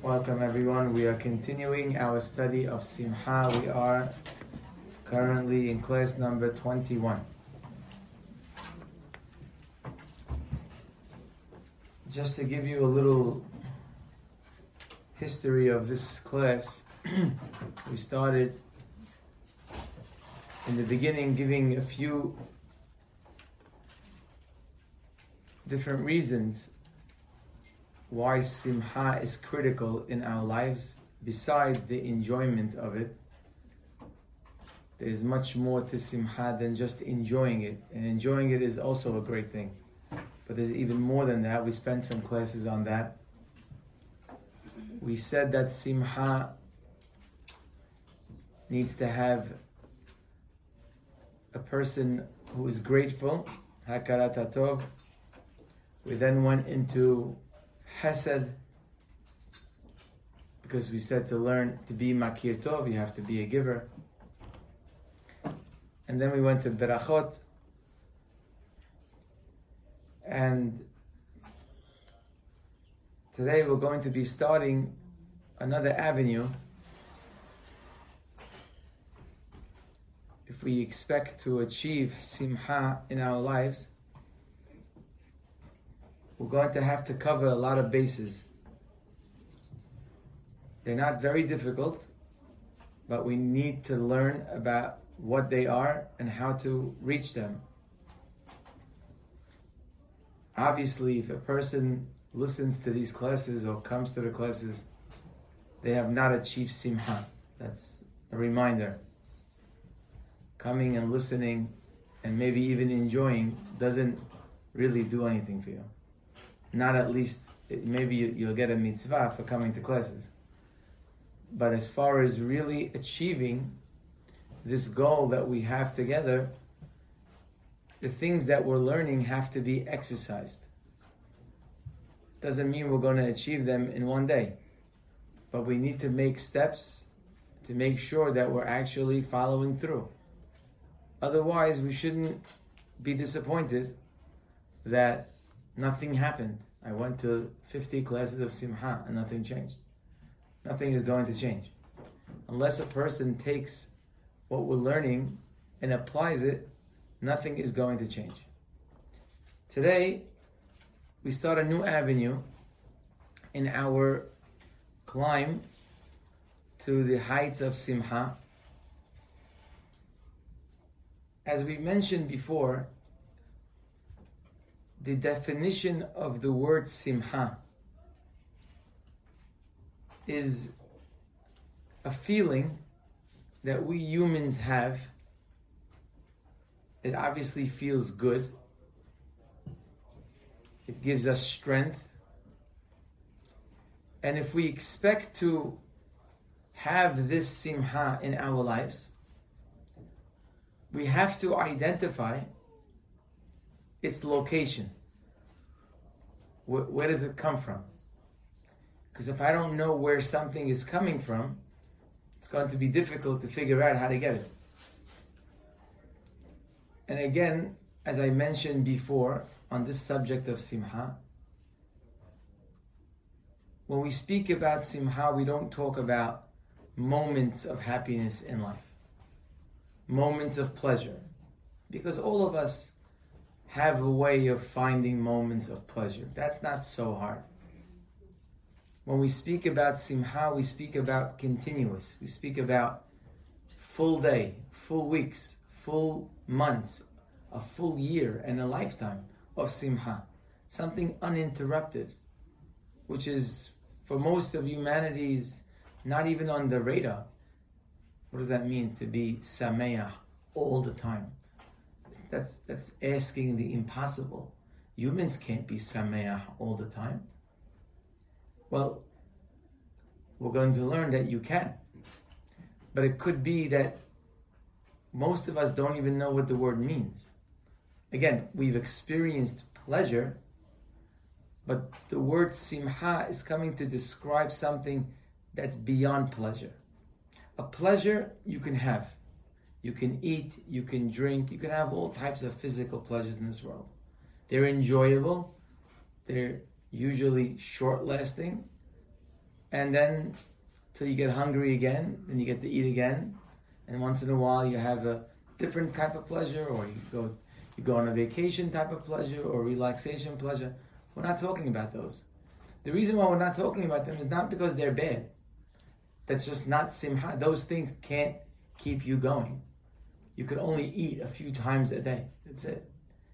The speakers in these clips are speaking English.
Welcome everyone. We are continuing our study of Simha. We are currently in class number 21. Just to give you a little history of this class, we started in the beginning giving a few different reasons why simha is critical in our lives, besides the enjoyment of it. There's much more to simha than just enjoying it, and enjoying it is also a great thing. But there's even more than that. We spent some classes on that. We said that simha needs to have a person who is grateful, hakarat hatov. We then went into Hesed, because we said to learn to be Makir Tov, you have to be a giver. And then we went to Berachot, and today we're going to be starting another avenue. If we expect to achieve Simha in our lives, we're going to have to cover a lot of bases. They're not very difficult, but we need to learn about what they are and how to reach them. Obviously, if a person listens to these classes or comes to the classes, they have not achieved simha. That's a reminder. Coming and listening and maybe even enjoying doesn't really do anything for you not at least maybe you'll get a mitzvah for coming to classes. But as far as really achieving this goal that we have together, the things that we're learning have to be exercised. Doesn't mean we're going to achieve them in one day, but we need to make steps to make sure that we're actually following through. Otherwise, we shouldn't be disappointed that Nothing happened. I went to 50 classes of Simha and nothing changed. Nothing is going to change. Unless a person takes what we're learning and applies it, nothing is going to change. Today, we start a new avenue in our climb to the heights of Simha. As we mentioned before, the definition of the word simha is a feeling that we humans have it obviously feels good. It gives us strength. And if we expect to have this simha in our lives we have to identify its location. Where, where does it come from? Because if I don't know where something is coming from, it's going to be difficult to figure out how to get it. And again, as I mentioned before on this subject of simha, when we speak about simha, we don't talk about moments of happiness in life, moments of pleasure, because all of us have a way of finding moments of pleasure. That's not so hard. When we speak about simha, we speak about continuous. We speak about full day, full weeks, full months, a full year, and a lifetime of simha. Something uninterrupted, which is for most of humanity's not even on the radar. What does that mean to be sameah all the time? That's that's asking the impossible. Humans can't be sameach all the time. Well, we're going to learn that you can. But it could be that most of us don't even know what the word means. Again, we've experienced pleasure, but the word simha is coming to describe something that's beyond pleasure. A pleasure you can have. You can eat, you can drink, you can have all types of physical pleasures in this world. They're enjoyable, they're usually short lasting, and then till you get hungry again, then you get to eat again, and once in a while you have a different type of pleasure, or you go you go on a vacation type of pleasure or relaxation pleasure. We're not talking about those. The reason why we're not talking about them is not because they're bad. That's just not simha. Those things can't keep you going. You could only eat a few times a day. That's it.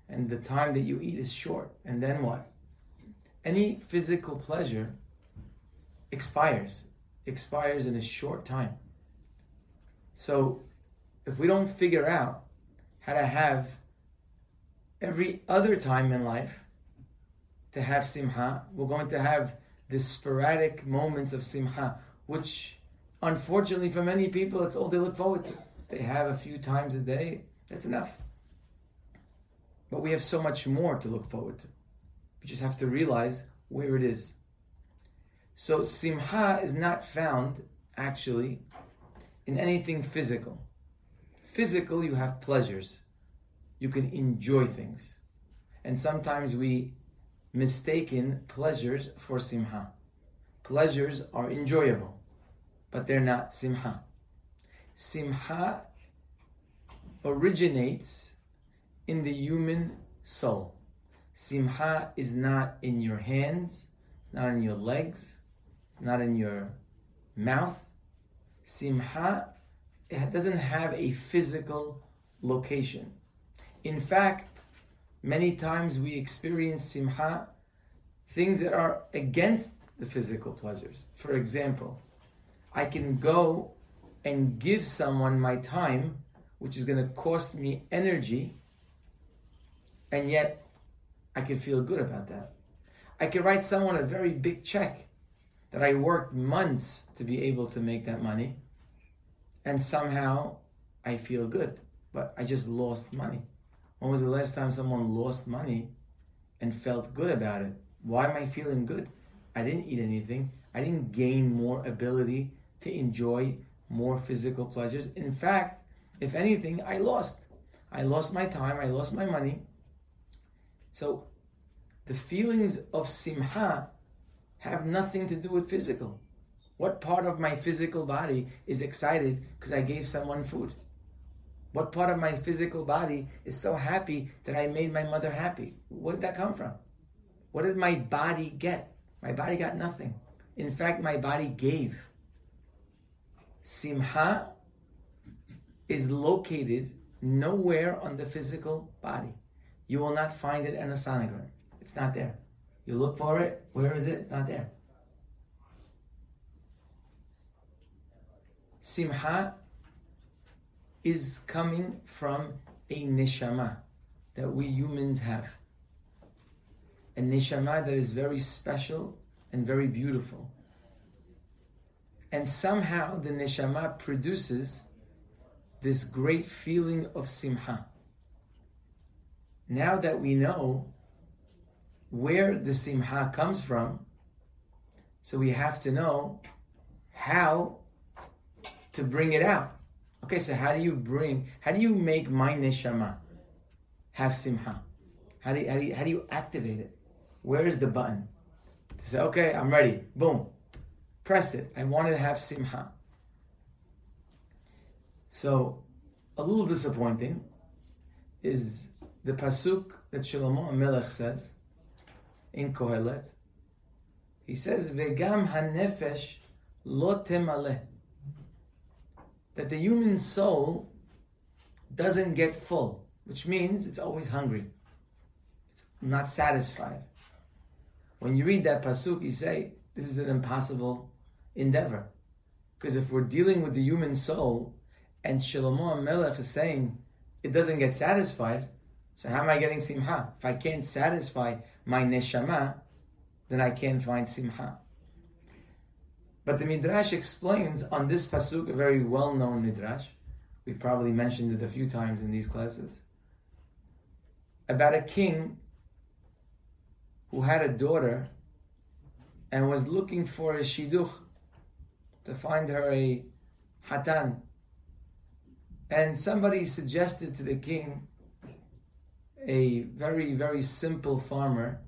And the time that you eat is short. And then what? Any physical pleasure expires. Expires in a short time. So if we don't figure out how to have every other time in life to have simha, we're going to have the sporadic moments of simha, which unfortunately for many people it's all they look forward to. They have a few times a day, that's enough. But we have so much more to look forward to. We just have to realize where it is. So simha is not found actually in anything physical. Physical, you have pleasures. You can enjoy things. And sometimes we mistaken pleasures for simha. Pleasures are enjoyable, but they're not simha. Simha originates in the human soul. Simha is not in your hands, it's not in your legs, it's not in your mouth. Simha it doesn't have a physical location. In fact, many times we experience simha, things that are against the physical pleasures. For example, I can go and give someone my time, which is going to cost me energy, and yet I can feel good about that. I can write someone a very big check that I worked months to be able to make that money, and somehow I feel good, but I just lost money. When was the last time someone lost money and felt good about it? Why am I feeling good? I didn't eat anything. I didn't gain more ability to enjoy more physical pleasures. In fact, if anything, I lost. I lost my time, I lost my money. So the feelings of simha have nothing to do with physical. What part of my physical body is excited because I gave someone food? What part of my physical body is so happy that I made my mother happy? Where did that come from? What did my body get? My body got nothing. In fact, my body gave. Simha is located nowhere on the physical body. You will not find it in a sonogram. It's not there. You look for it. Where is it? It's not there. Simha is coming from a neshama that we humans have. A neshama that is very special and very beautiful. And somehow the neshama produces this great feeling of simha. Now that we know where the simha comes from, so we have to know how to bring it out. Okay, so how do you bring, how do you make my neshama have simha? How do you, how do you, how do you activate it? Where is the button? To say, okay, I'm ready. Boom. Press it. I want to have simha. So, a little disappointing is the pasuk that Shlomo Melech says in Kohelet. He says, "Vegam hanefesh lo temaleh." that the human soul doesn't get full, which means it's always hungry. It's not satisfied. When you read that pasuk, you say, this is an impossible endeavor. Because if we're dealing with the human soul, and Shlomo Melech is saying it doesn't get satisfied, so how am I getting simha? If I can't satisfy my neshama, then I can't find simha. But the Midrash explains on this pasuk, a very well-known Midrash, we probably mentioned it a few times in these classes, about a king who had a daughter and was looking for a shidduch to find her a hatan. And somebody suggested to the king a very, very simple farmer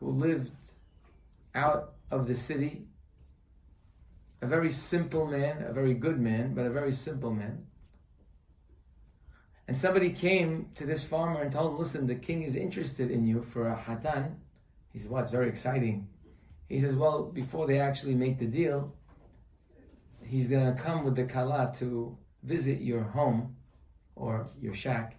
who lived out of the city, a very simple man, a very good man, but a very simple man. And somebody came to this farmer and told him, listen, the king is interested in you for a hatan. He says, well, it's very exciting. He says, well, before they actually make the deal, he's going to come with the kala to visit your home or your shack.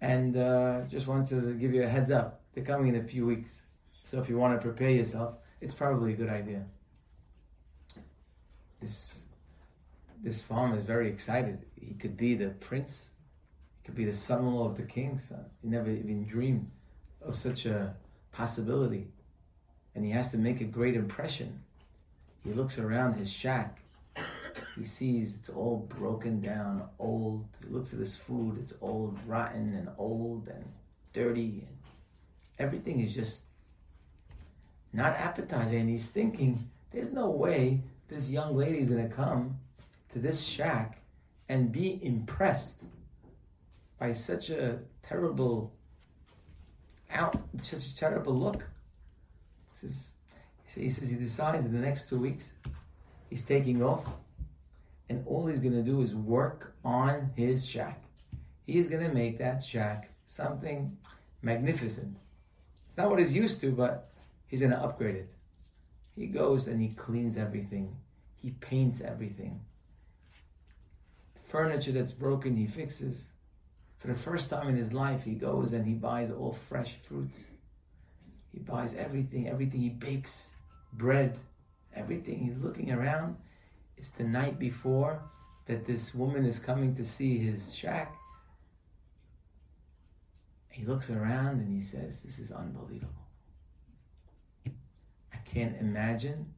And uh, just want to give you a heads up. They're coming in a few weeks. So if you want to prepare yourself, it's probably a good idea. This, this farmer is very excited. He could be the prince He could be the son-in-law of the king. So he never even dreamed of such a possibility. And he has to make a great impression. He looks around his shack. He sees it's all broken down, old. He looks at his food, it's old, rotten, and old, and dirty. And everything is just not appetizing. And he's thinking, there's no way this young lady is going to come to this shack and be impressed by such a terrible out, such a terrible look. He says, he says he decides in the next two weeks he's taking off, and all he's going to do is work on his shack. He's going to make that shack something magnificent. It's not what he's used to, but he's going to upgrade it. He goes and he cleans everything. He paints everything. Furniture that's broken, he fixes. For the first time in his life, he goes and he buys all fresh fruits. He buys everything, everything. He bakes bread, everything. He's looking around. It's the night before that this woman is coming to see his shack. He looks around and he says, This is unbelievable. I can't imagine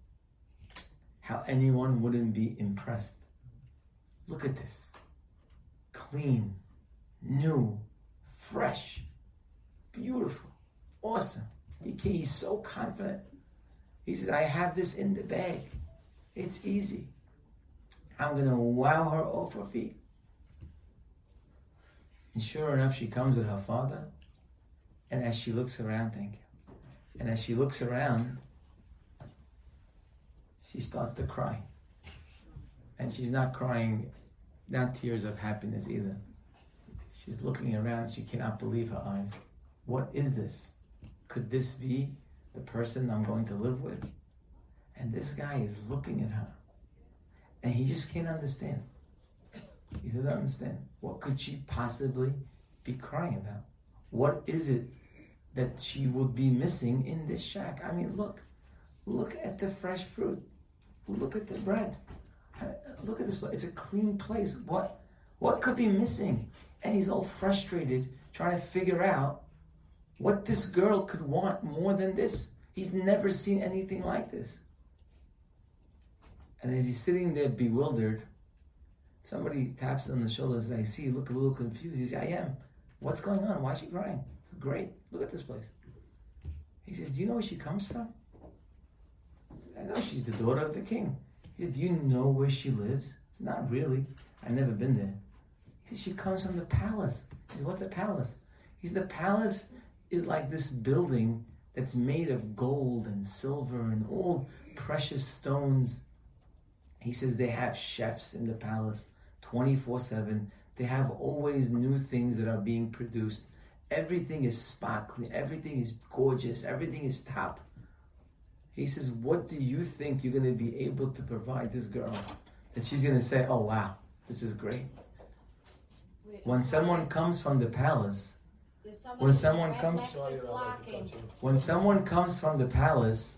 how anyone wouldn't be impressed. Look at this. Clean, new, fresh, beautiful, awesome. He, he's so confident. He says, I have this in the bag. It's easy. I'm to wow her off her feet. And sure enough, she comes with her father. And as she looks around, thank you. And as she looks around, she starts to cry. And she's not crying, not tears of happiness either. She's looking around. She cannot believe her eyes. What is this? Could this be the person I'm going to live with? And this guy is looking at her. And he just can't understand. He doesn't understand. What could she possibly be crying about? What is it that she would be missing in this shack? I mean, look. Look at the fresh fruit. Look at the bread. Look at this. It's a clean place. What, what could be missing? and he's all frustrated trying to figure out what this girl could want more than this. He's never seen anything like this. And as he's sitting there bewildered, somebody taps on the shoulder and says, I see you look a little confused. He says, I am. What's going on? Why is she crying? It's great. Look at this place. He says, Do you know where she comes from? I know she's the daughter of the king. He said, Do you know where she lives? Not really. I've never been there. He says, she comes from the palace. He says, what's a palace? He says, the palace is like this building that's made of gold and silver and all precious stones. He says they have chefs in the palace 24 7. They have always new things that are being produced. Everything is sparkling, everything is gorgeous, everything is top. He says, What do you think you're going to be able to provide this girl? That she's going to say, Oh, wow, this is great. When someone comes from the palace, when someone comes, when someone comes from the palace,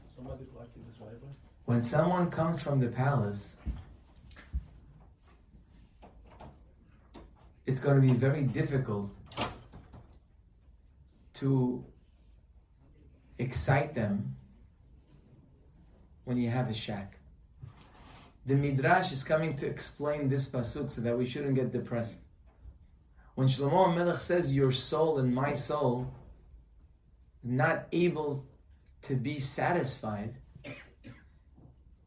when someone comes from the palace, it's going to be very difficult to excite them when you have a shack. The Midrash is coming to explain this pasuk so that we shouldn't get depressed. When Shlomo Melech says, Your soul and my soul, not able to be satisfied,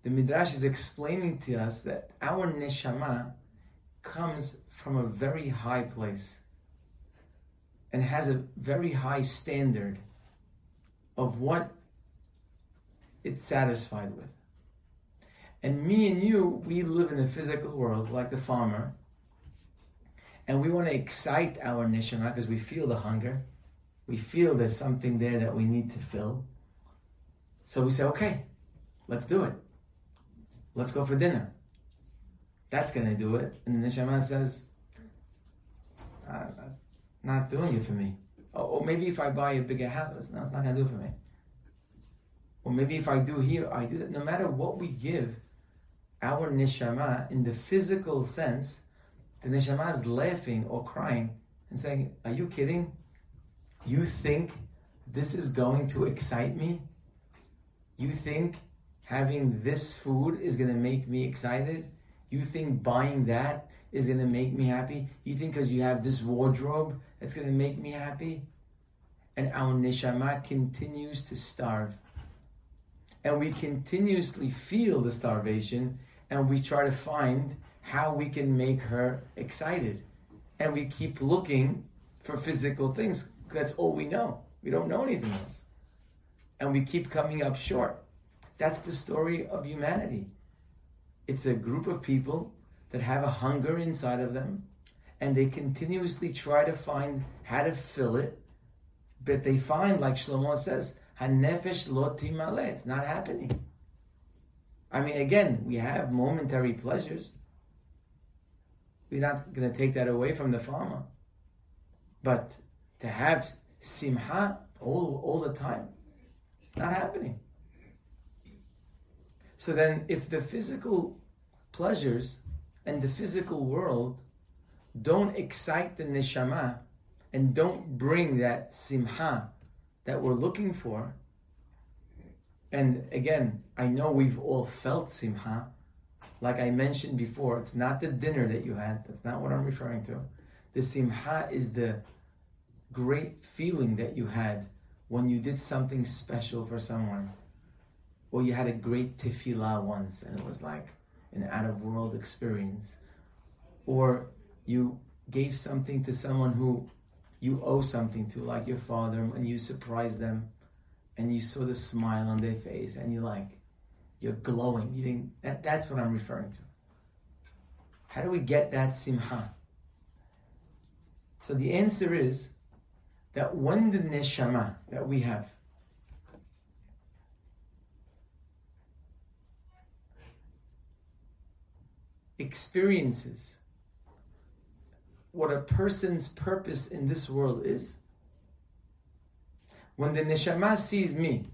the Midrash is explaining to us that our neshama comes from a very high place and has a very high standard of what it's satisfied with. And me and you, we live in the physical world like the farmer, and we want to excite our neshama because we feel the hunger. We feel there's something there that we need to fill. So we say, okay, let's do it. Let's go for dinner. That's going to do it. And the neshama says, uh, uh, not doing it for me. Or, maybe if I buy a bigger house, it's not, it's not going to do it for me. Or maybe if I do here, I do that. No matter what we give, our neshama, in the physical sense, the neshama is laughing or crying and saying, Are you kidding? You think this is going to excite me? You think having this food is going to make me excited? You think buying that is going to make me happy? You think because you have this wardrobe that's going to make me happy? And our neshama continues to starve. And we continuously feel the starvation and we try to find how we can make her excited. And we keep looking for physical things. That's all we know. We don't know anything else. And we keep coming up short. That's the story of humanity. It's a group of people that have a hunger inside of them and they continuously try to find how to fill it, but they find, like Shlomo says, Hanefesh lo timale. It's not happening. I mean, again, we have momentary pleasures. We're not going to take that away from the farmer. But to have simha all, all the time, it's not happening. So then, if the physical pleasures and the physical world don't excite the neshama and don't bring that simha that we're looking for, and again, I know we've all felt simha. Like I mentioned before, it's not the dinner that you had. That's not what I'm referring to. The simha is the great feeling that you had when you did something special for someone. Or you had a great tefillah once and it was like an out of world experience. Or you gave something to someone who you owe something to, like your father, and you surprised them and you saw the smile on their face and you're like, you're glowing. You think that, that's what I'm referring to. How do we get that simha? So the answer is that when the neshama that we have experiences what a person's purpose in this world is, when the neshama sees me,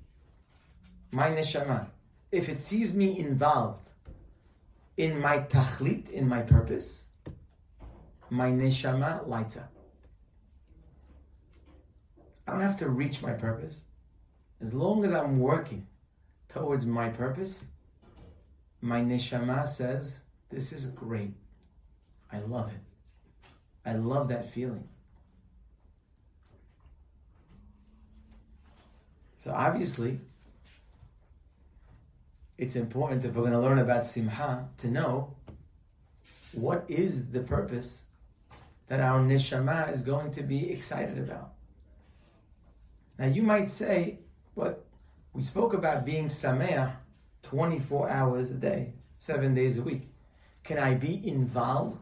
my neshama, if it sees me involved in my tachlit, in my purpose, my neshama lights up. I don't have to reach my purpose. As long as I'm working towards my purpose, my neshama says, This is great. I love it. I love that feeling. So obviously, it's important if we're going to learn about simha to know what is the purpose that our neshama is going to be excited about. Now you might say, but we spoke about being sameach 24 hours a day, seven days a week. Can I be involved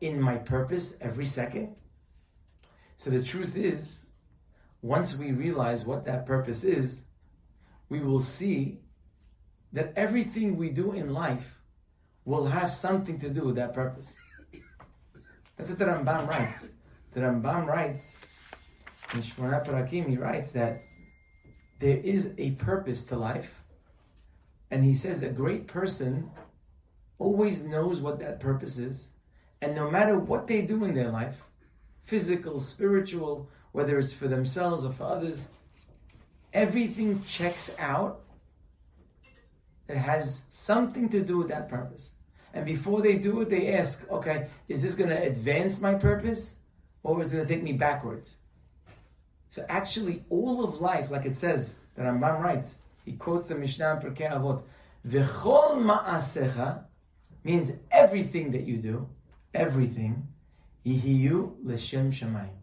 in my purpose every second? So the truth is, once we realize what that purpose is, we will see that everything we do in life will have something to do with that purpose. That's what the Rambam writes. The Rambam writes in Shmona Perakim, he writes that there is a purpose to life, and he says a great person always knows what that purpose is, and no matter what they do in their life, physical, spiritual, whether it's for themselves or for others, everything checks out that has something to do with that purpose. And before they do it, they ask, okay, is this going to advance my purpose or is it going to take me backwards? So actually, all of life, like it says, that Rambam writes, he quotes the Mishnah in Pirkei Avot, V'chol ma'asecha means everything that you do, everything, yihiyu l'shem shamayim.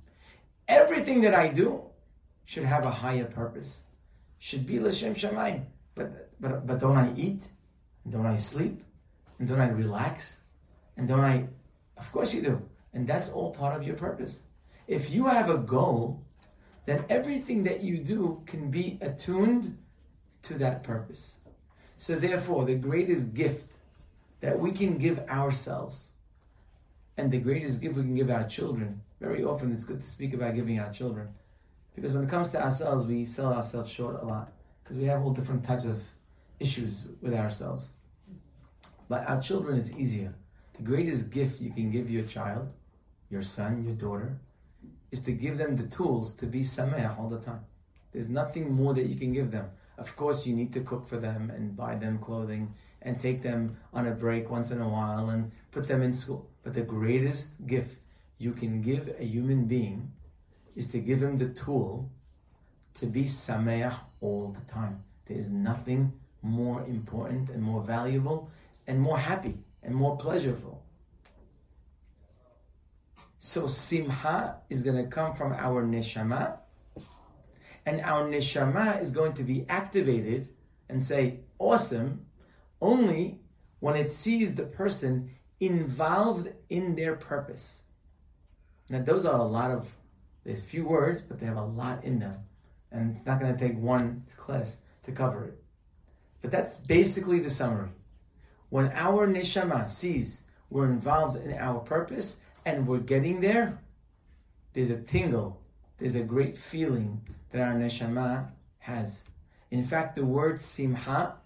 Everything that I do should have a higher purpose. Should be l'shem shamayim but but but don't I eat? Don't I sleep? And don't I relax? And don't I? Of course you do. And that's all part of your purpose. If you have a goal, then everything that you do can be attuned to that purpose. So therefore, the greatest gift that we can give ourselves and the greatest gift we can give our children, very often it's good to speak about giving our children. Because when it comes to ourselves, we sell ourselves short a lot. Because we have all different types of issues with ourselves. But our children, it's easier. The greatest gift you can give your child, your son, your daughter, is to give them the tools to be sameach all the time. There's nothing more that you can give them. Of course, you need to cook for them and buy them clothing and take them on a break once in a while and put them in school. But the greatest gift you can give a human being is to give him the tool to be sameach all the time. There is nothing more important and more valuable and more happy and more pleasurable. So simha is going to come from our neshama, and our neshama is going to be activated and say, awesome, only when it sees the person involved in their purpose. Now, those are a lot of, there's a few words, but they have a lot in them. And it's not going to take one class to cover it. But that's basically the summary. When our neshama sees we're involved in our purpose and we're getting there, there's a tingle, there's a great feeling that our neshama has. In fact, the word simha,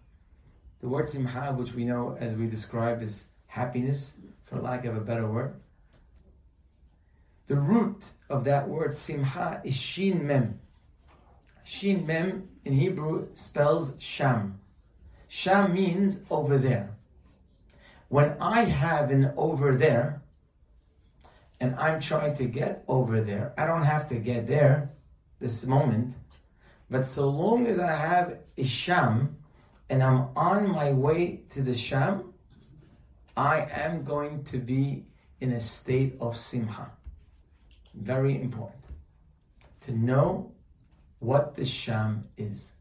the word simha, which we know as we describe as happiness, for lack of a better word, the root of that word simha is shin mem. Shin mem in Hebrew spells sham. Sham means over there. When I have an over there, and I'm trying to get over there, I don't have to get there this moment, but so long as I have a sham and I'm on my way to the sham, I am going to be in a state of simha. Very important to know what the sham is.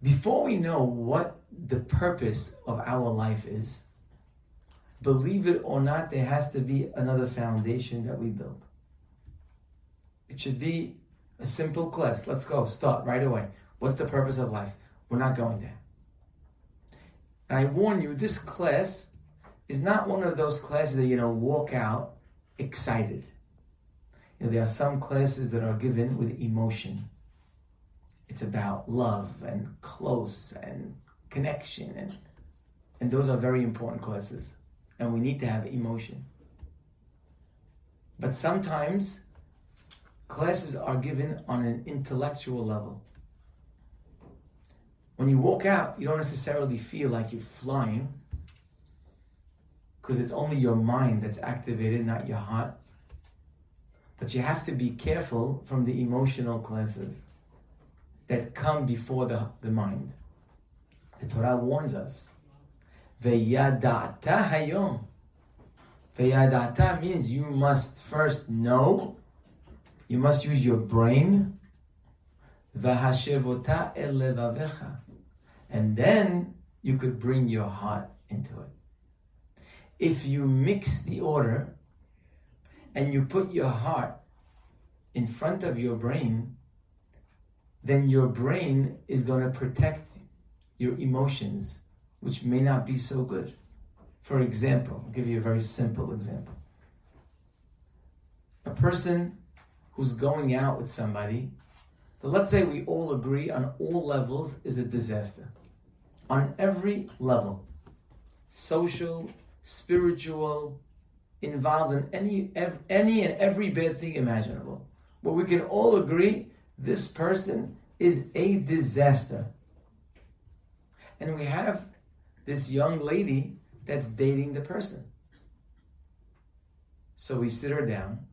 Before we know what the purpose of our life is, believe it or not, there has to be another foundation that we build. It should be a simple class. Let's go, start right away. What's the purpose of life? We're not going there. And I warn you, this class is not one of those classes that, you know, walk out excited. You know, there are some classes that are given with emotion. It's about love and close and connection and and those are very important classes and we need to have emotion. But sometimes classes are given on an intellectual level. When you walk out, you don't necessarily feel like you're flying because it's only your mind that's activated, not your heart. But you have to be careful from the emotional classes that come before the, the mind. The Torah warns us. Veyadata hayom. Veyadata means you must first know, you must use your brain. And then you could bring your heart into it. If you mix the order, and you put your heart in front of your brain, then your brain is going to protect your emotions, which may not be so good. For example, I'll give you a very simple example. A person who's going out with somebody, that let's say we all agree on all levels is a disaster. On every level social, spiritual, involved in any any and every bad thing imaginable. But we can all agree this person is a disaster. And we have this young lady that's dating the person. So we sit her down,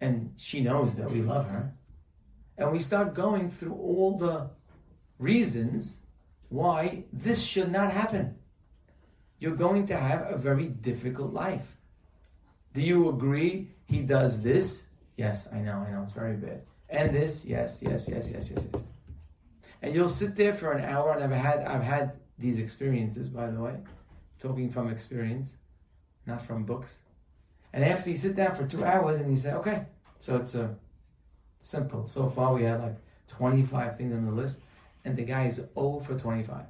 and she knows that we love her. And we start going through all the reasons why this should not happen you're going to have a very difficult life. Do you agree he does this? Yes, I know, I know, it's very bad. And this, yes, yes, yes, yes, yes, yes. And you'll sit there for an hour, and I've had I've had these experiences, by the way, talking from experience, not from books. And after you sit down for two hours and you say, okay, so it's a uh, simple. So far we have like 25 things on the list, and the guy is 0 for 25.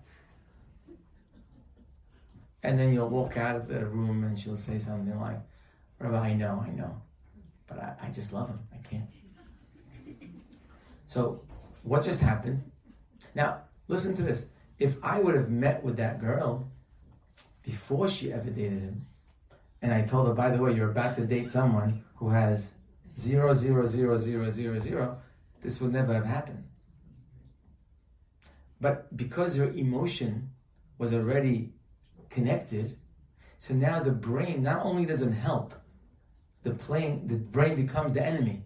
And then you'll walk out of the room and she'll say something like, Rabbi, I know, I know, but I, I just love him. I can't. So, what just happened? Now, listen to this. If I would have met with that girl before she ever dated him, and I told her, by the way, you're about to date someone who has zero, zero, zero, zero, zero, zero, this would never have happened. But because her emotion was already connected, so now the brain not only doesn't help, the brain, the brain becomes the enemy.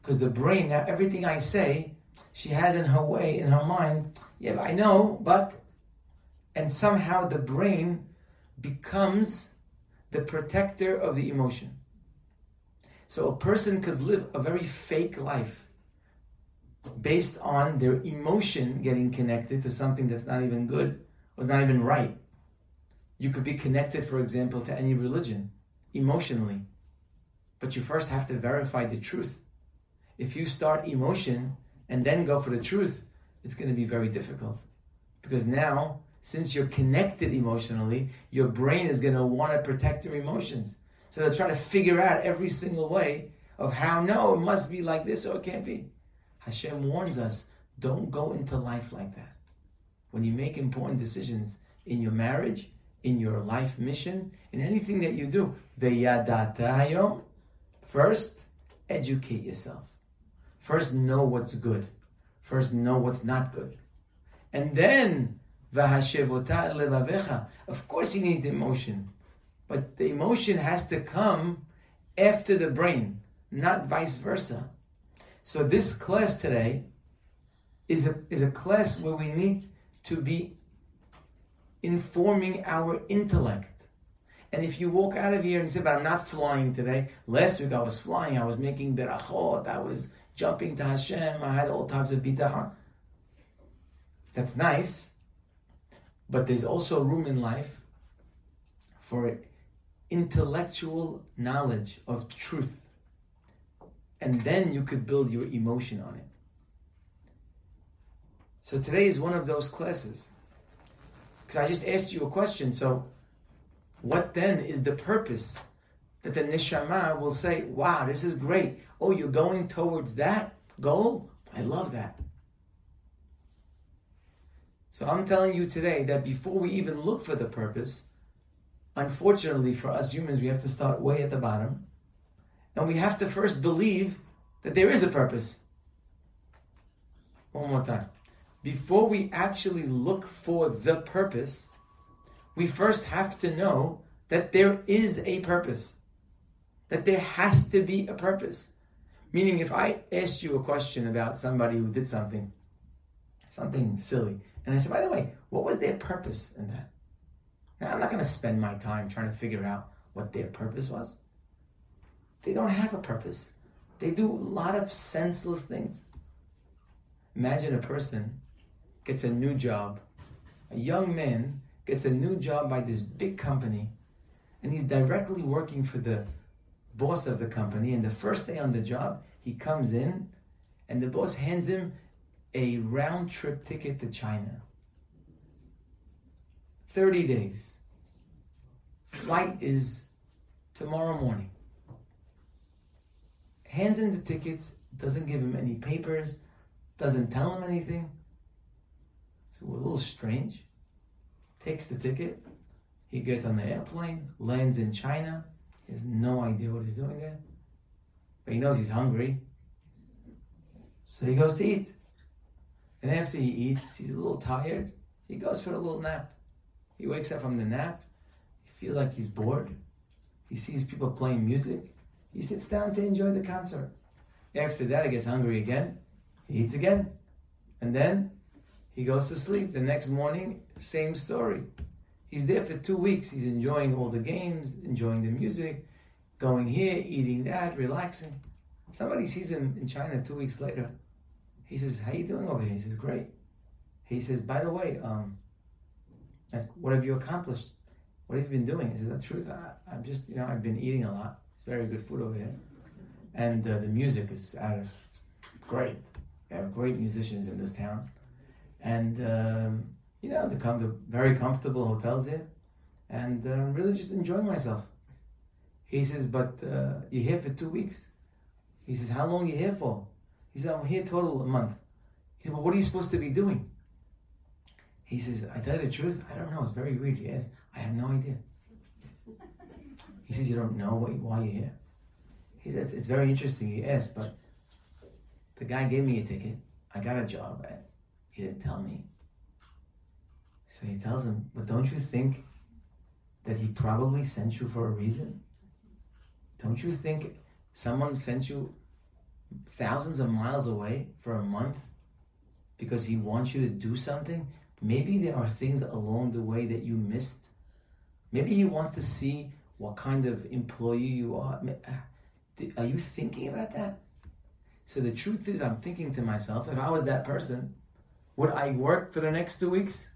Because the brain, now everything I say, she has in her way, in her mind, yeah, I know, but, and somehow the brain becomes the protector of the emotion. So a person could live a very fake life based on their emotion getting connected to something that's not even good or not even right. You could be connected, for example, to any religion emotionally, but you first have to verify the truth. If you start emotion and then go for the truth, it's going to be very difficult because now since you're connected emotionally, your brain is going to want to protect your emotions. So they'll try to figure out every single way of how, no, it must be like this or it can't be. Hashem warns us don't go into life like that. When you make important decisions in your marriage, in your life mission, in anything that you do, first, educate yourself. First, know what's good. First, know what's not good. And then of course you need emotion. But the emotion has to come after the brain, not vice versa. So this class today is a, is a class where we need to be informing our intellect. And if you walk out of here and say, but I'm not flying today. Last week I was flying, I was making berachot, I was jumping to Hashem, I had all types of bitachon. That's nice. But there's also room in life for intellectual knowledge of truth. And then you could build your emotion on it. So today is one of those classes. Because I just asked you a question. So, what then is the purpose that the neshama will say, wow, this is great. Oh, you're going towards that goal? I love that. So I'm telling you today that before we even look for the purpose, unfortunately for us humans, we have to start way at the bottom. And we have to first believe that there is a purpose. One more time. Before we actually look for the purpose, we first have to know that there is a purpose. That there has to be a purpose. Meaning, if I asked you a question about somebody who did something, something silly, and I said, by the way, what was their purpose in that? Now, I'm not going to spend my time trying to figure out what their purpose was. They don't have a purpose. They do a lot of senseless things. Imagine a person gets a new job. A young man gets a new job by this big company, and he's directly working for the boss of the company. And the first day on the job, he comes in, and the boss hands him a round trip ticket to China. 30 days. Flight is tomorrow morning. Hands in the tickets, doesn't give him any papers, doesn't tell him anything. So a little strange. Takes the ticket. He gets on the airplane, lands in China. He has no idea what he's doing there. But he knows he's hungry. So he goes to eat. And after he eats, he's a little tired. He goes for a little nap. He wakes up from the nap. He feels like he's bored. He sees people playing music. He sits down to enjoy the concert. After that, he gets hungry again. He eats again. And then he goes to sleep. The next morning, same story. He's there for two weeks. He's enjoying all the games, enjoying the music, going here, eating that, relaxing. Somebody sees him in China two weeks later. He says, "How you doing over here?" He says, "Great." He says, "By the way, um, like, what have you accomplished? What have you been doing?" He says, "The truth, I, am just, you know, I've been eating a lot. It's very good food over here, and uh, the music is out of great. We have great musicians in this town, and um, you know, they come to very comfortable hotels here, and uh, really just enjoying myself." He says, "But uh, you're here for two weeks." He says, "How long are you here for?" He said, I'm here total a month. He said, Well, what are you supposed to be doing? He says, I tell you the truth, I don't know. It's very weird. He asked, I have no idea. He says, You don't know why you're here? He says, It's very interesting. He asked, but the guy gave me a ticket. I got a job. At. He didn't tell me. So he tells him, But don't you think that he probably sent you for a reason? Don't you think someone sent you thousands of miles away for a month because he wants you to do something, maybe there are things along the way that you missed. Maybe he wants to see what kind of employee you are. Uh, are you thinking about that? So the truth is, I'm thinking to myself, if I was that person, would I work for the next two weeks?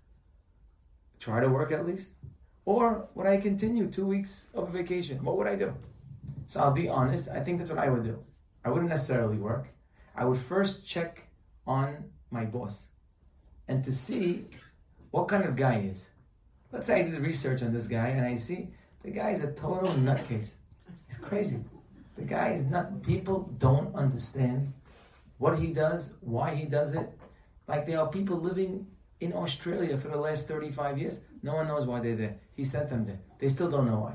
Try to work at least? Or would I continue two weeks of vacation? What would I do? So I'll be honest, I think that's what I would do. I wouldn't necessarily work. I would first check on my boss and to see what kind of guy he is. Let's say I did research on this guy and I see the guy is a total nutcase. He's crazy. The guy is not, people don't understand what he does, why he does it. Like there are people living in Australia for the last 35 years. No one knows why they're there. He sent them there. They still don't know why.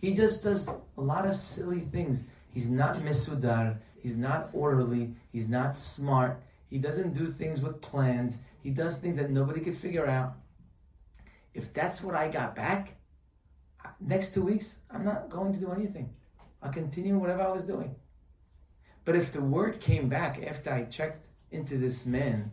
He just does a lot of silly things. He's not mesudar. He's not orderly. He's not smart. He doesn't do things with plans. He does things that nobody could figure out. If that's what I got back, next two weeks, I'm not going to do anything. I'll continue whatever I was doing. But if the word came back after I checked into this man,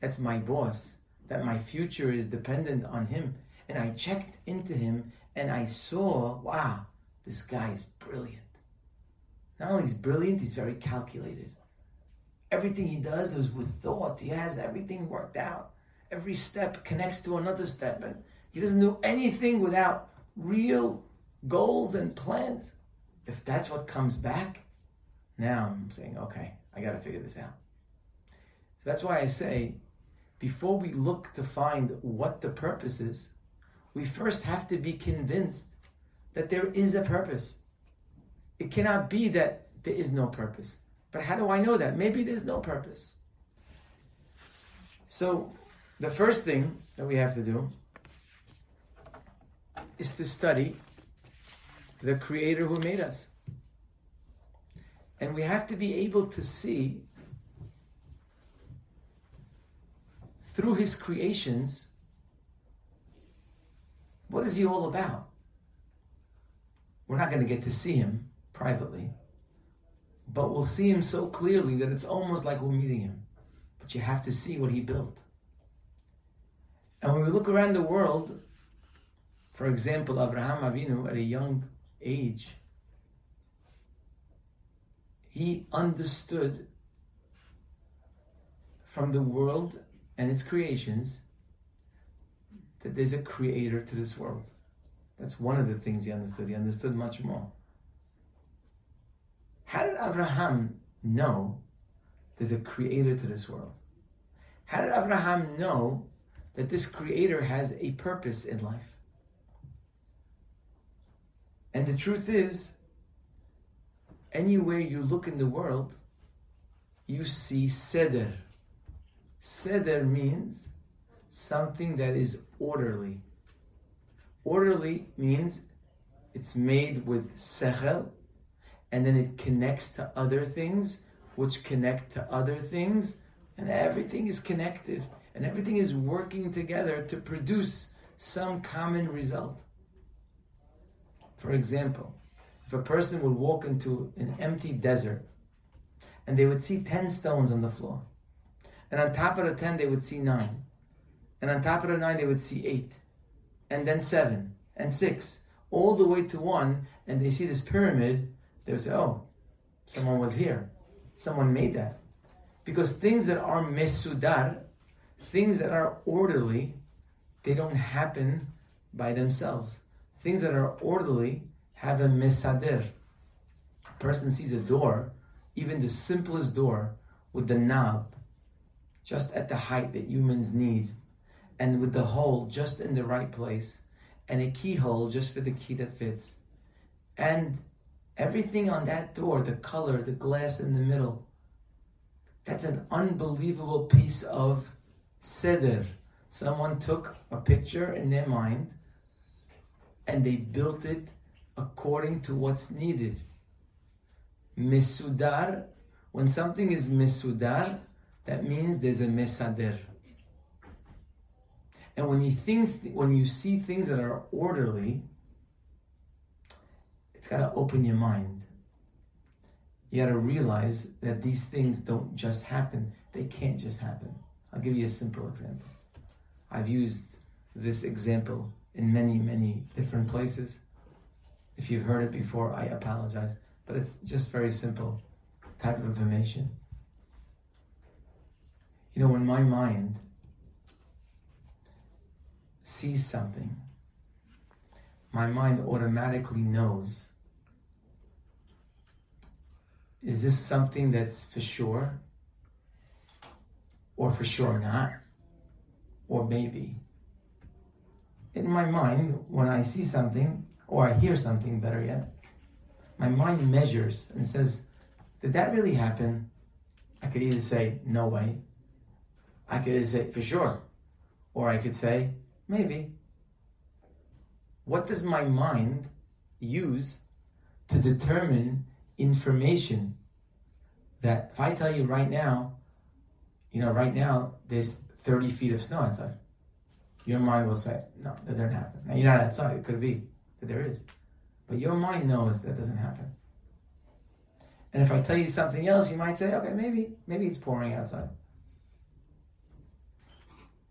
that's my boss, that my future is dependent on him, and I checked into him and I saw, wow, this guy is brilliant. Not only he's brilliant, he's very calculated. Everything he does is with thought. He has everything worked out. Every step connects to another step, and he doesn't do anything without real goals and plans. If that's what comes back, now I'm saying, okay, I got to figure this out. So that's why I say, before we look to find what the purpose is, we first have to be convinced that there is a purpose. It cannot be that there is no purpose. But how do I know that? Maybe there's no purpose. So, the first thing that we have to do is to study the Creator who made us. And we have to be able to see through His creations what is He all about? We're not going to get to see Him privately. But we'll see him so clearly that it's almost like we're meeting him. But you have to see what he built. And when we look around the world, for example, Abraham Avinu at a young age, he understood from the world and its creations that there's a creator to this world. That's one of the things he understood. He understood much more. How did Abraham know there's a creator to this world? How did Abraham know that this creator has a purpose in life? And the truth is, anywhere you look in the world, you see seder. Seder means something that is orderly. Orderly means it's made with sechel, and then it connects to other things, which connect to other things, and everything is connected, and everything is working together to produce some common result. For example, if a person would walk into an empty desert and they would see 10 stones on the floor, and on top of the 10, they would see 9, and on top of the 9, they would see 8, and then 7, and 6, all the way to 1, and they see this pyramid they would say, oh, Someone was here. Someone made that. Because things that are mesudar, things that are orderly, they don't happen by themselves. Things that are orderly have a mesader. A person sees a door, even the simplest door, with the knob just at the height that humans need, and with the hole just in the right place, and a keyhole just for the key that fits. And everything on that door, the color, the glass in the middle, that's an unbelievable piece of seder. Someone took a picture in their mind and they built it according to what's needed. Mesudar, when something is mesudar, that means there's a mesader. And when you think, when you see things that are orderly, it's got to open your mind. You got to realize that these things don't just happen. They can't just happen. I'll give you a simple example. I've used this example in many, many different places. If you've heard it before, I apologize. But it's just very simple type of information. You know, when my mind sees something, my mind automatically knows is this something that's for sure? Or for sure not? Or maybe? In my mind, when I see something, or I hear something, better yet, my mind measures and says, Did that really happen? I could either say, No way. I could either say, For sure. Or I could say, Maybe. What does my mind use to determine information that if I tell you right now, you know, right now there's 30 feet of snow outside, your mind will say, no, that didn't happen. Now you're not outside, it could be that there is. But your mind knows that doesn't happen. And if I tell you something else, you might say, okay, maybe, maybe it's pouring outside.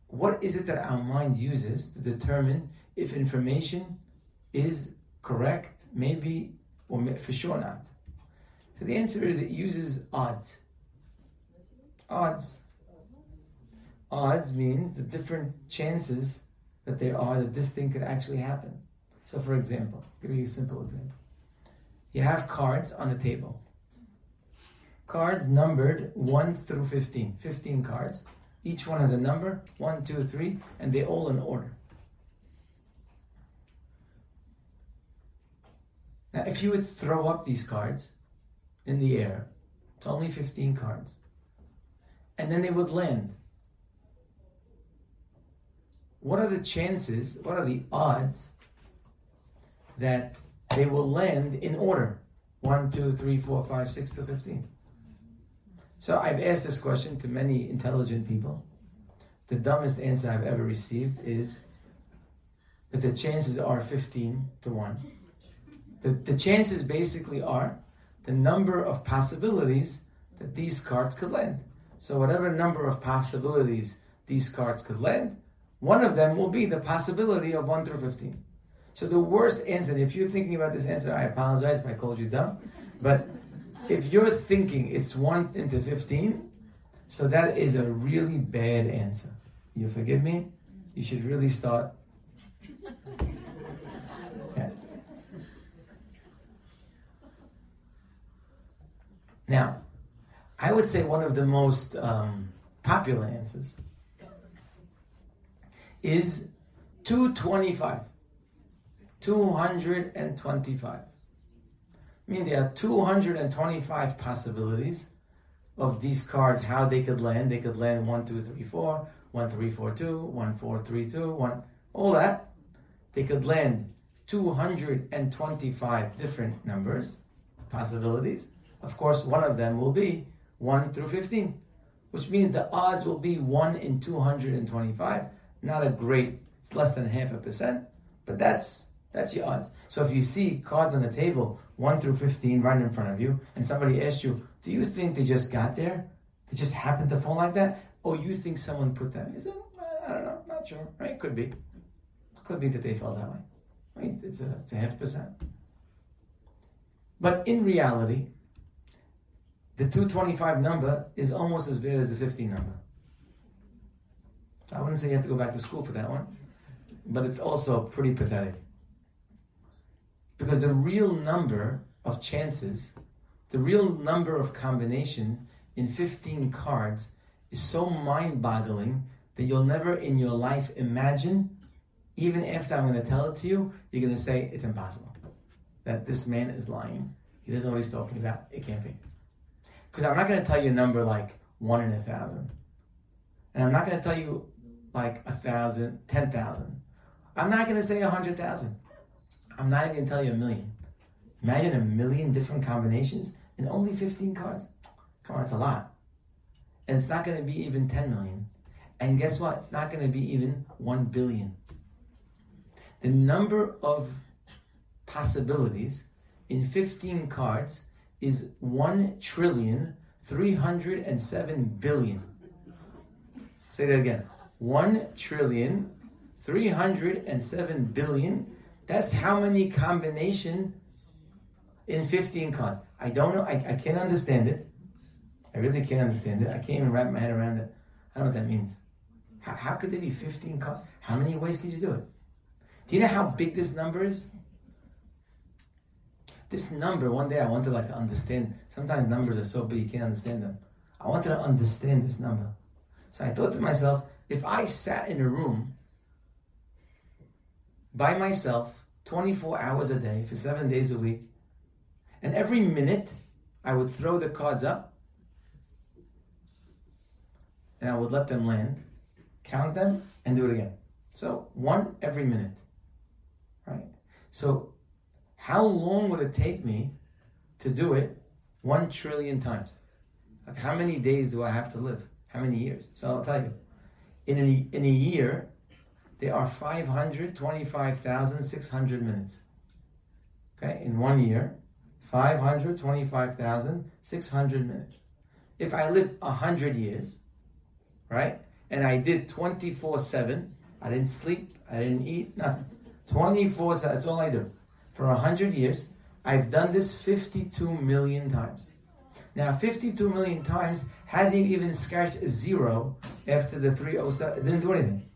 What is it that our mind uses to determine if information is correct, maybe, or for sure not? So the answer is it uses odds. Odds. Odds means the different chances that there are that this thing could actually happen. So, for example, give you a simple example. You have cards on the table. Cards numbered 1 through 15. 15 cards. Each one has a number 1, 2, 3, and they all in order. Now, if you would throw up these cards, in the air. It's only 15 cards. And then they would land. What are the chances, what are the odds that they will land in order? 1, 2, 3, 4, 5, 6 to 15. So I've asked this question to many intelligent people. The dumbest answer I've ever received is that the chances are 15 to 1. The, the chances basically are the number of possibilities that these cards could land. So whatever number of possibilities these cards could land, one of them will be the possibility of 1 through 15. So the worst answer, if you're thinking about this answer, I apologize if I called you dumb, but if you're thinking it's 1 into 15, so that is a really bad answer. You forgive me? You should really start Now, I would say one of the most um, popular answers is 225. 225. I mean, there are 225 possibilities of these cards, how they could land. They could land 1, 2, 3, 4, 1, 3, 4, 2, 1, 4, 3, 2, 1, all that. They could land 225 different numbers, possibilities. Of course, one of them will be 1 through 15, which means the odds will be 1 in 225. Not a great, it's less than half a percent, but that's that's your odds. So if you see cards on the table, 1 through 15 right in front of you, and somebody asks you, do you think they just got there? They just happened to fall like that? Or you think someone put them? I don't know, not sure. Right? Could be. Could be that they fell that way. Right? It's a, it's a half percent. But in reality, the 225 number is almost as bad as the 15 number. I wouldn't say you have to go back to school for that one, but it's also pretty pathetic. Because the real number of chances, the real number of combination in 15 cards is so mind boggling that you'll never in your life imagine, even after I'm going to tell it to you, you're going to say it's impossible. That this man is lying. He doesn't know what he's talking about. It can't be. Because I'm not going to tell you a number like one in a thousand. And I'm not going to tell you like a thousand, ten thousand. I'm not going to say a hundred thousand. I'm not even going to tell you a million. Imagine a million different combinations and only 15 cards. Come on, it's a lot. And it's not going to be even 10 million. And guess what? It's not going to be even 1 billion. The number of possibilities in 15 cards is 1 trillion 307 billion. Say that again. 1 trillion 307 billion. That's how many combination in 15 cards. I don't know. I, I can't understand it. I really can't understand it. I can't even wrap my head around it. I don't know what that means. How, how could there be 15 cards? How many ways could you do it? Do you know how big this number is? This number, one day I wanted like to understand. Sometimes numbers are so big you can't understand them. I wanted to understand this number. So I thought to myself, if I sat in a room by myself 24 hours a day for seven days a week, and every minute I would throw the cards up and I would let them land, count them, and do it again. So one every minute. Right? So how long would it take me to do it one trillion times? Like how many days do I have to live? How many years? So I'll tell you. In a, in a year, there are 525,600 minutes. Okay, in one year, 525,600 minutes. If I lived 100 years, right, and I did 24 7, I didn't sleep, I didn't eat, nothing. 24 7, that's all I do for 100 years. I've done this 52 million times. Now, 52 million times hasn't even scratched a zero after the 307. It didn't do anything.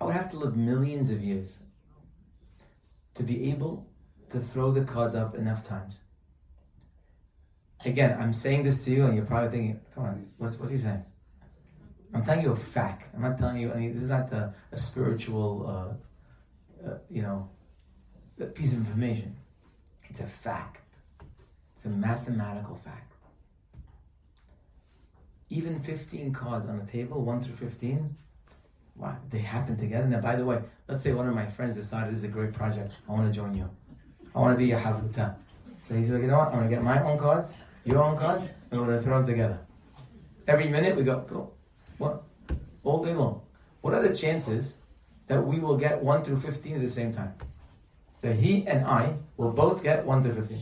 I would have to live millions of years to be able to throw the cards up enough times again, I'm saying this to you, and you're probably thinking, "Come on, what's what's he saying?" I'm telling you a fact. I'm not telling you. I mean, this is not a, a spiritual, uh, uh, you know, piece of information. It's a fact. It's a mathematical fact. Even 15 cards on a table, 1 through 15, wow, they happen together. Now, by the way, let's say one of my friends decided this is a great project. I want to join you. I want to be your havruta. So he's like, you know what? I'm going to get my own cards your own cards, and we're going to throw them together. Every minute we go, go, what? All day long. What are the chances that we will get 1 through 15 at the same time? That he and I will both get 1 through 15.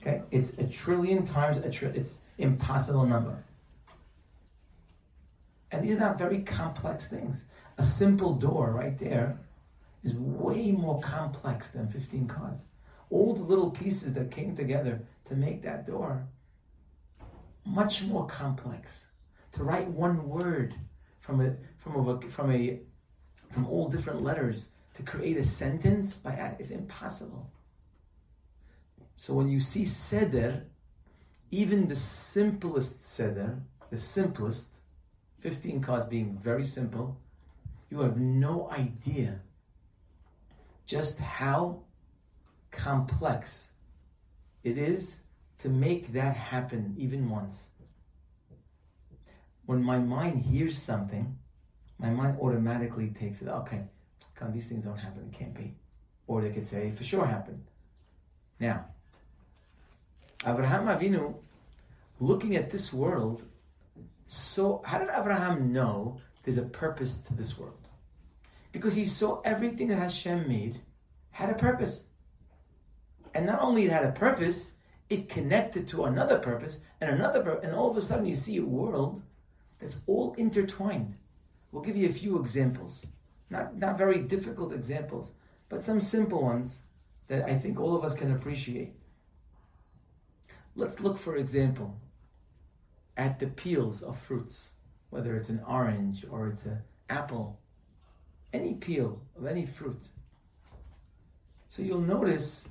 Okay? It's a trillion times a trillion. It's impossible number. And these are not very complex things. A simple door right there is way more complex than 15 cards. All the little pieces that came together to make that door much more complex. To write one word from a from a from a from all different letters to create a sentence by it's impossible. So when you see seder, even the simplest seder, the simplest, 15 cards being very simple, you have no idea just how complex it is to make that happen even once. When my mind hears something, my mind automatically takes it, okay, God, these things don't happen, it can't be. Or they could say, for sure happened. Now, Abraham Avinu, looking at this world, so how did Abraham know there's a purpose to this world? Because he saw everything that Hashem made had a purpose. And not only it had a purpose, it connected to another purpose and another purpose, and all of a sudden you see a world that's all intertwined. We'll give you a few examples. Not, not very difficult examples, but some simple ones that I think all of us can appreciate. Let's look, for example, at the peels of fruits, whether it's an orange or it's an apple, any peel of any fruit. So you'll notice,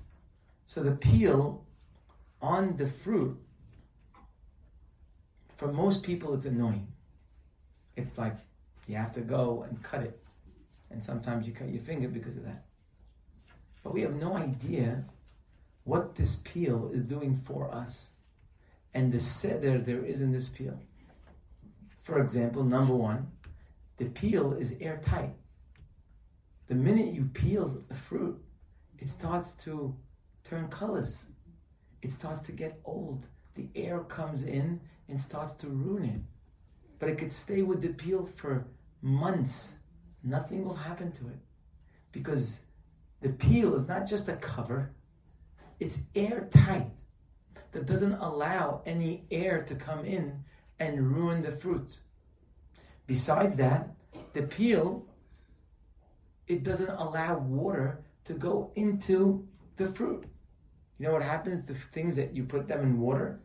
so the peel on the fruit, for most people, it's annoying. It's like you have to go and cut it. And sometimes you cut your finger because of that. But we have no idea what this peel is doing for us and the seder there is in this peel. For example, number one, the peel is airtight. The minute you peel a fruit, it starts to turn colors. It starts to get old. The air comes in and starts to ruin it. But it could stay with the peel for months. Nothing will happen to it. Because the peel is not just a cover, it's airtight that doesn't allow any air to come in and ruin the fruit. Besides that, the peel, it doesn't allow water to go into the fruit. You know what happens? The things that you put them in water,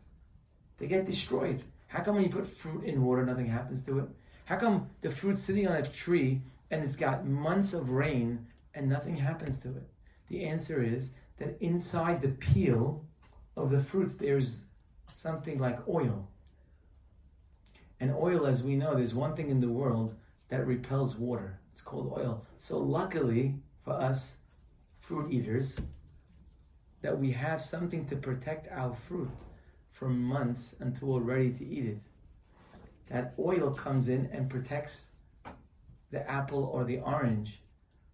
they get destroyed. How come when you put fruit in water, nothing happens to it? How come the fruit's sitting on a tree and it's got months of rain and nothing happens to it? The answer is that inside the peel of the fruits, there's something like oil. And oil, as we know, there's one thing in the world that repels water. It's called oil. So, luckily for us fruit eaters, that we have something to protect our fruit for months until we're ready to eat it. That oil comes in and protects the apple or the orange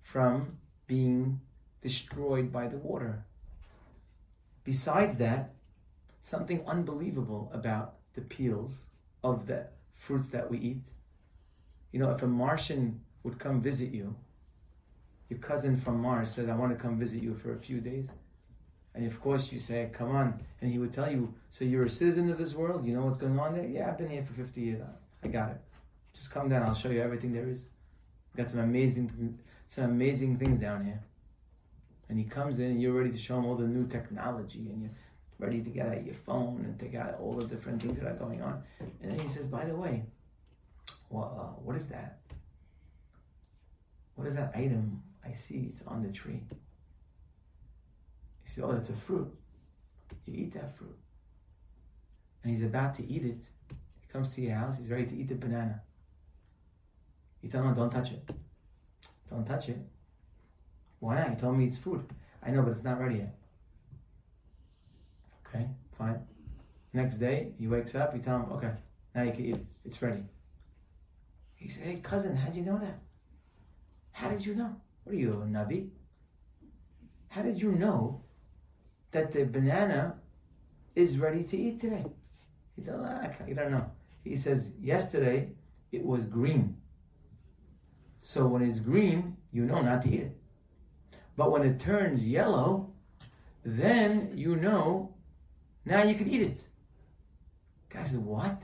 from being destroyed by the water. Besides that, something unbelievable about the peels of the fruits that we eat. You know, if a Martian would come visit you, your cousin from Mars said, I want to come visit you for a few days. And of course you say, come on. And he would tell you, so you're a citizen of this world? You know what's going on there? Yeah, I've been here for 50 years. I got it. Just come down. I'll show you everything there is. We've got some amazing, some amazing things down here. And he comes in and you're ready to show him all the new technology and you're ready to get out your phone and take out all the different things that are going on. And then he says, by the way, uh, what is that? What is that item I see? It's on the tree. He says, oh, that's a fruit. You eat that fruit. And he's about to eat it. He comes to your house. He's ready to eat the banana. You tell him, don't touch it. Don't touch it. Why not? He told me it's food. I know, but it's not ready yet. Okay, fine. Next day, he wakes up, you tell him, okay, now you can eat it. It's ready. He said, hey, cousin, how'd you know that? How did you know? What are you, a Navi? How did you know that the banana is ready to eat today? He ah, don't know. He says, yesterday it was green. So when it's green, you know not to eat it. But when it turns yellow, then you know now you can eat it. Guy said, What?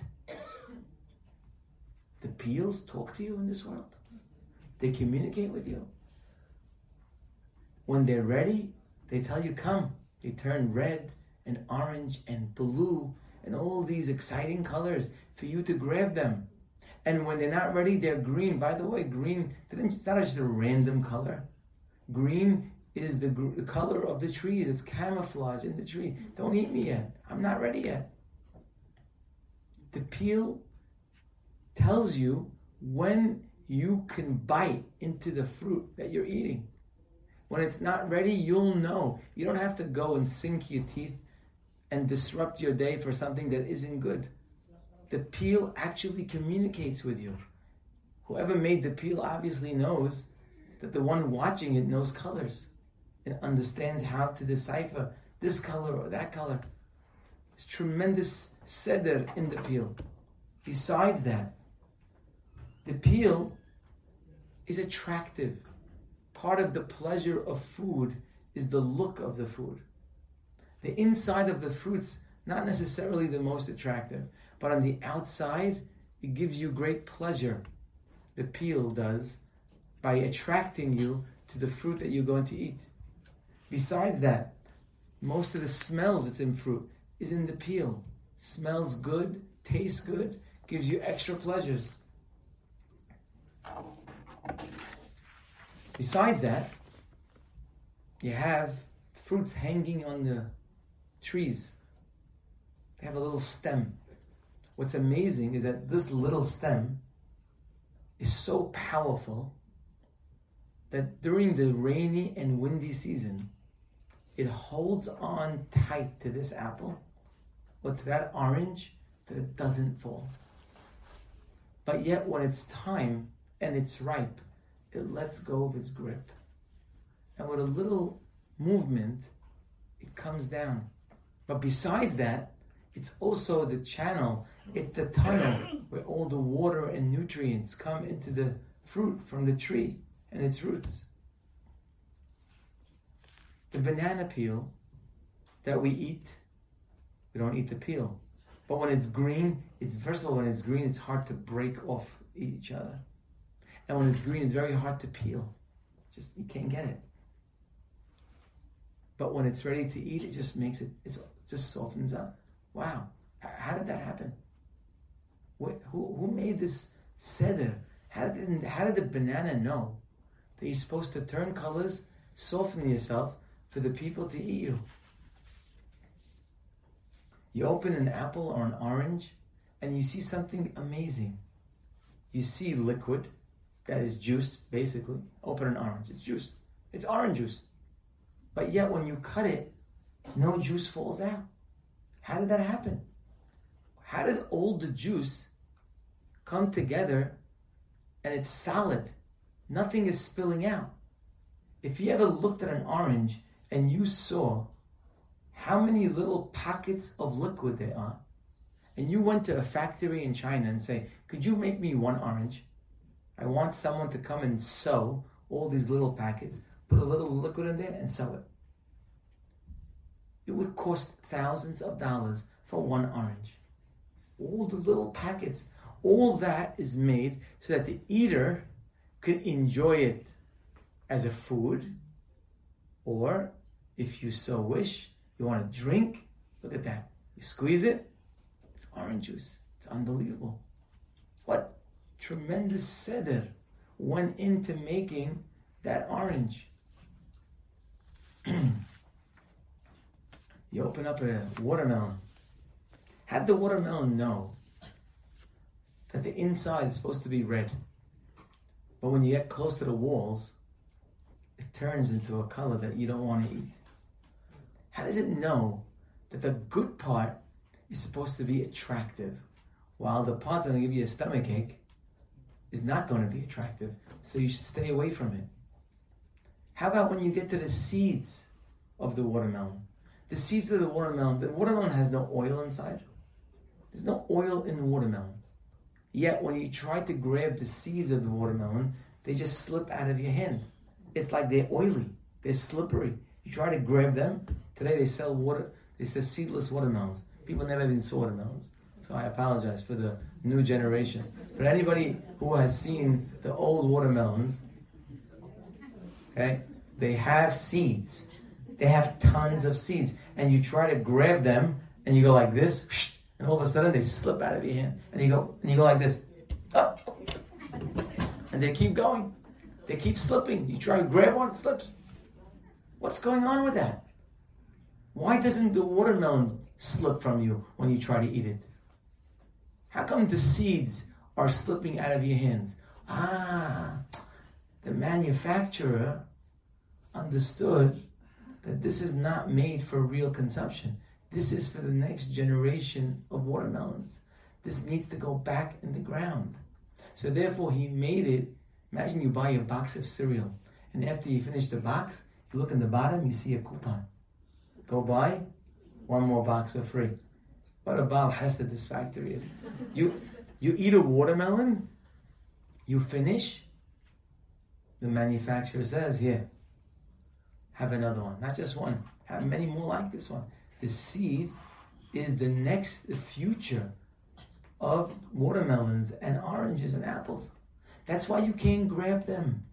The peels talk to you in this world. They communicate with you. When they're ready, they tell you, Come. They turn red and orange and blue and all these exciting colors for you to grab them. And when they're not ready, they're green. By the way, green, it's not just a random color. Green is the, the color of the trees. It's camouflage in the tree. Don't eat me yet. I'm not ready yet. The peel tells you when you can bite into the fruit that you're eating. When it's not ready, you'll know. You don't have to go and sink your teeth and disrupt your day for something that isn't good. The peel actually communicates with you. Whoever made the peel obviously knows that the one watching it knows colors and understands how to decipher this color or that color. There's tremendous seder in the peel. Besides that, the peel is attractive. Part of the pleasure of food is the look of the food. The inside of the fruits, not necessarily the most attractive, but on the outside, it gives you great pleasure. the peel does by attracting you to the fruit that you're going to eat. Besides that, most of the smell that's in fruit is in the peel. Smells good, tastes good, gives you extra pleasures. Besides that, you have fruits hanging on the trees. They have a little stem. What's amazing is that this little stem is so powerful that during the rainy and windy season, it holds on tight to this apple or to that orange that it doesn't fall. But yet, when it's time and it's ripe, it lets go of its grip. And with a little movement, it comes down. But besides that, it's also the channel, it's the tunnel where all the water and nutrients come into the fruit from the tree and its roots. The banana peel that we eat, we don't eat the peel. But when it's green, it's versatile. when it's green, it's hard to break off each other. And when it's green, it's very hard to peel. Just you can't get it. But when it's ready to eat, it just makes it, it just softens up. Wow, how did that happen? What, who, who made this seder? How did, how did the banana know that you're supposed to turn colors, soften yourself for the people to eat you? You open an apple or an orange and you see something amazing. You see liquid, that is juice, basically. Open an orange, it's juice. It's orange juice. But yet when you cut it, no juice falls out. How did that happen? How did all the juice come together and it's solid? Nothing is spilling out. If you ever looked at an orange and you saw how many little pockets of liquid there are, and you went to a factory in China and say, Could you make me one orange? I want someone to come and sew all these little packets, put a little liquid in there and sew it. It would cost thousands of dollars for one orange. All the little packets, all that is made so that the eater could enjoy it as a food, or if you so wish, you want to drink, look at that. You squeeze it, it's orange juice. It's unbelievable. What tremendous seder went into making that orange. you open up a watermelon. Did the watermelon know that the inside is supposed to be red? But when you get close to the walls, it turns into a color that you don't want to eat. How does it know that the good part is supposed to be attractive, while the part's going to give you a stomach ache is not going to be attractive, so you should stay away from it. How about when you get to the seeds of the watermelon? The seeds of the watermelon, the watermelon has no oil inside. There's no oil in the watermelon. Yet when you try to grab the seeds of the watermelon, they just slip out of your hand. It's like they're oily, they're slippery. You try to grab them. Today they sell water, they sell seedless watermelons. People never even saw watermelons. So I apologize for the new generation. But anybody who has seen the old watermelons, okay, they have seeds. They have tons of seeds. And you try to grab them and you go like this, and all of a sudden they slip out of your hand. And you go and you go like this. Oh. And they keep going. They keep slipping. You try to grab one, it slips. What's going on with that? Why doesn't the watermelon slip from you when you try to eat it? How come the seeds are slipping out of your hands? Ah, the manufacturer understood that this is not made for real consumption. This is for the next generation of watermelons. This needs to go back in the ground. So therefore, he made it. Imagine you buy a box of cereal, and after you finish the box, you look in the bottom, you see a coupon. Go buy one more box for free. What a Baal Hesed this factory is. You, you eat a watermelon, you finish, the manufacturer says, here, have another one. Not just one, have many more like this one. The seed is the next the future of watermelons and oranges and apples. That's why you can't grab them.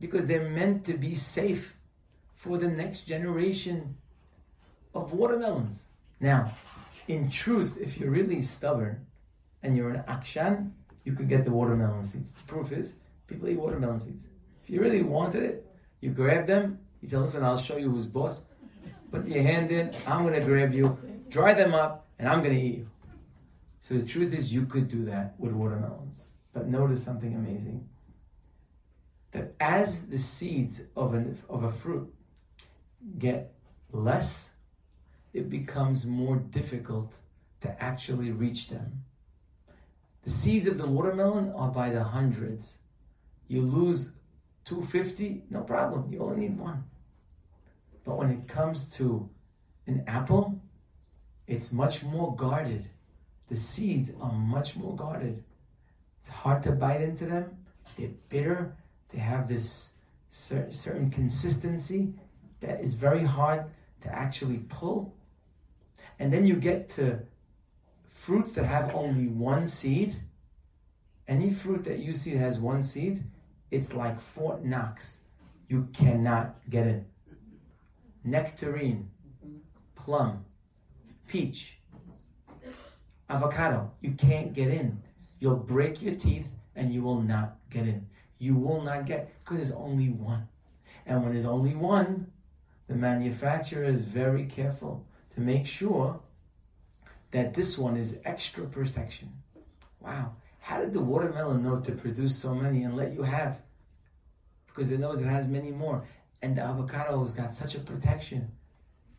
Because they're meant to be safe for the next generation of watermelons. Now, in truth, if you're really stubborn and you're an akshan, you could get the watermelon seeds. The proof is people eat watermelon seeds. If you really wanted it, you grab them, you tell and I'll show you who's boss. Put your hand in, I'm going to grab you, dry them up, and I'm going to eat you. So the truth is, you could do that with watermelons. But notice something amazing that as the seeds of, an, of a fruit get less, it becomes more difficult to actually reach them. The seeds of the watermelon are by the hundreds. You lose 250, no problem. You only need one. But when it comes to an apple, it's much more guarded. The seeds are much more guarded. It's hard to bite into them. They're bitter. They have this certain consistency that is very hard to actually pull. And then you get to fruits that have only one seed. Any fruit that you see has one seed, it's like Fort Knox. You cannot get in. Nectarine, plum, peach, avocado, you can't get in. You'll break your teeth and you will not get in. You will not get, because there's only one. And when there's only one, the manufacturer is very careful to make sure that this one is extra protection. Wow. How did the watermelon know to produce so many and let you have? Because it knows it has many more. And the avocado's got such a protection.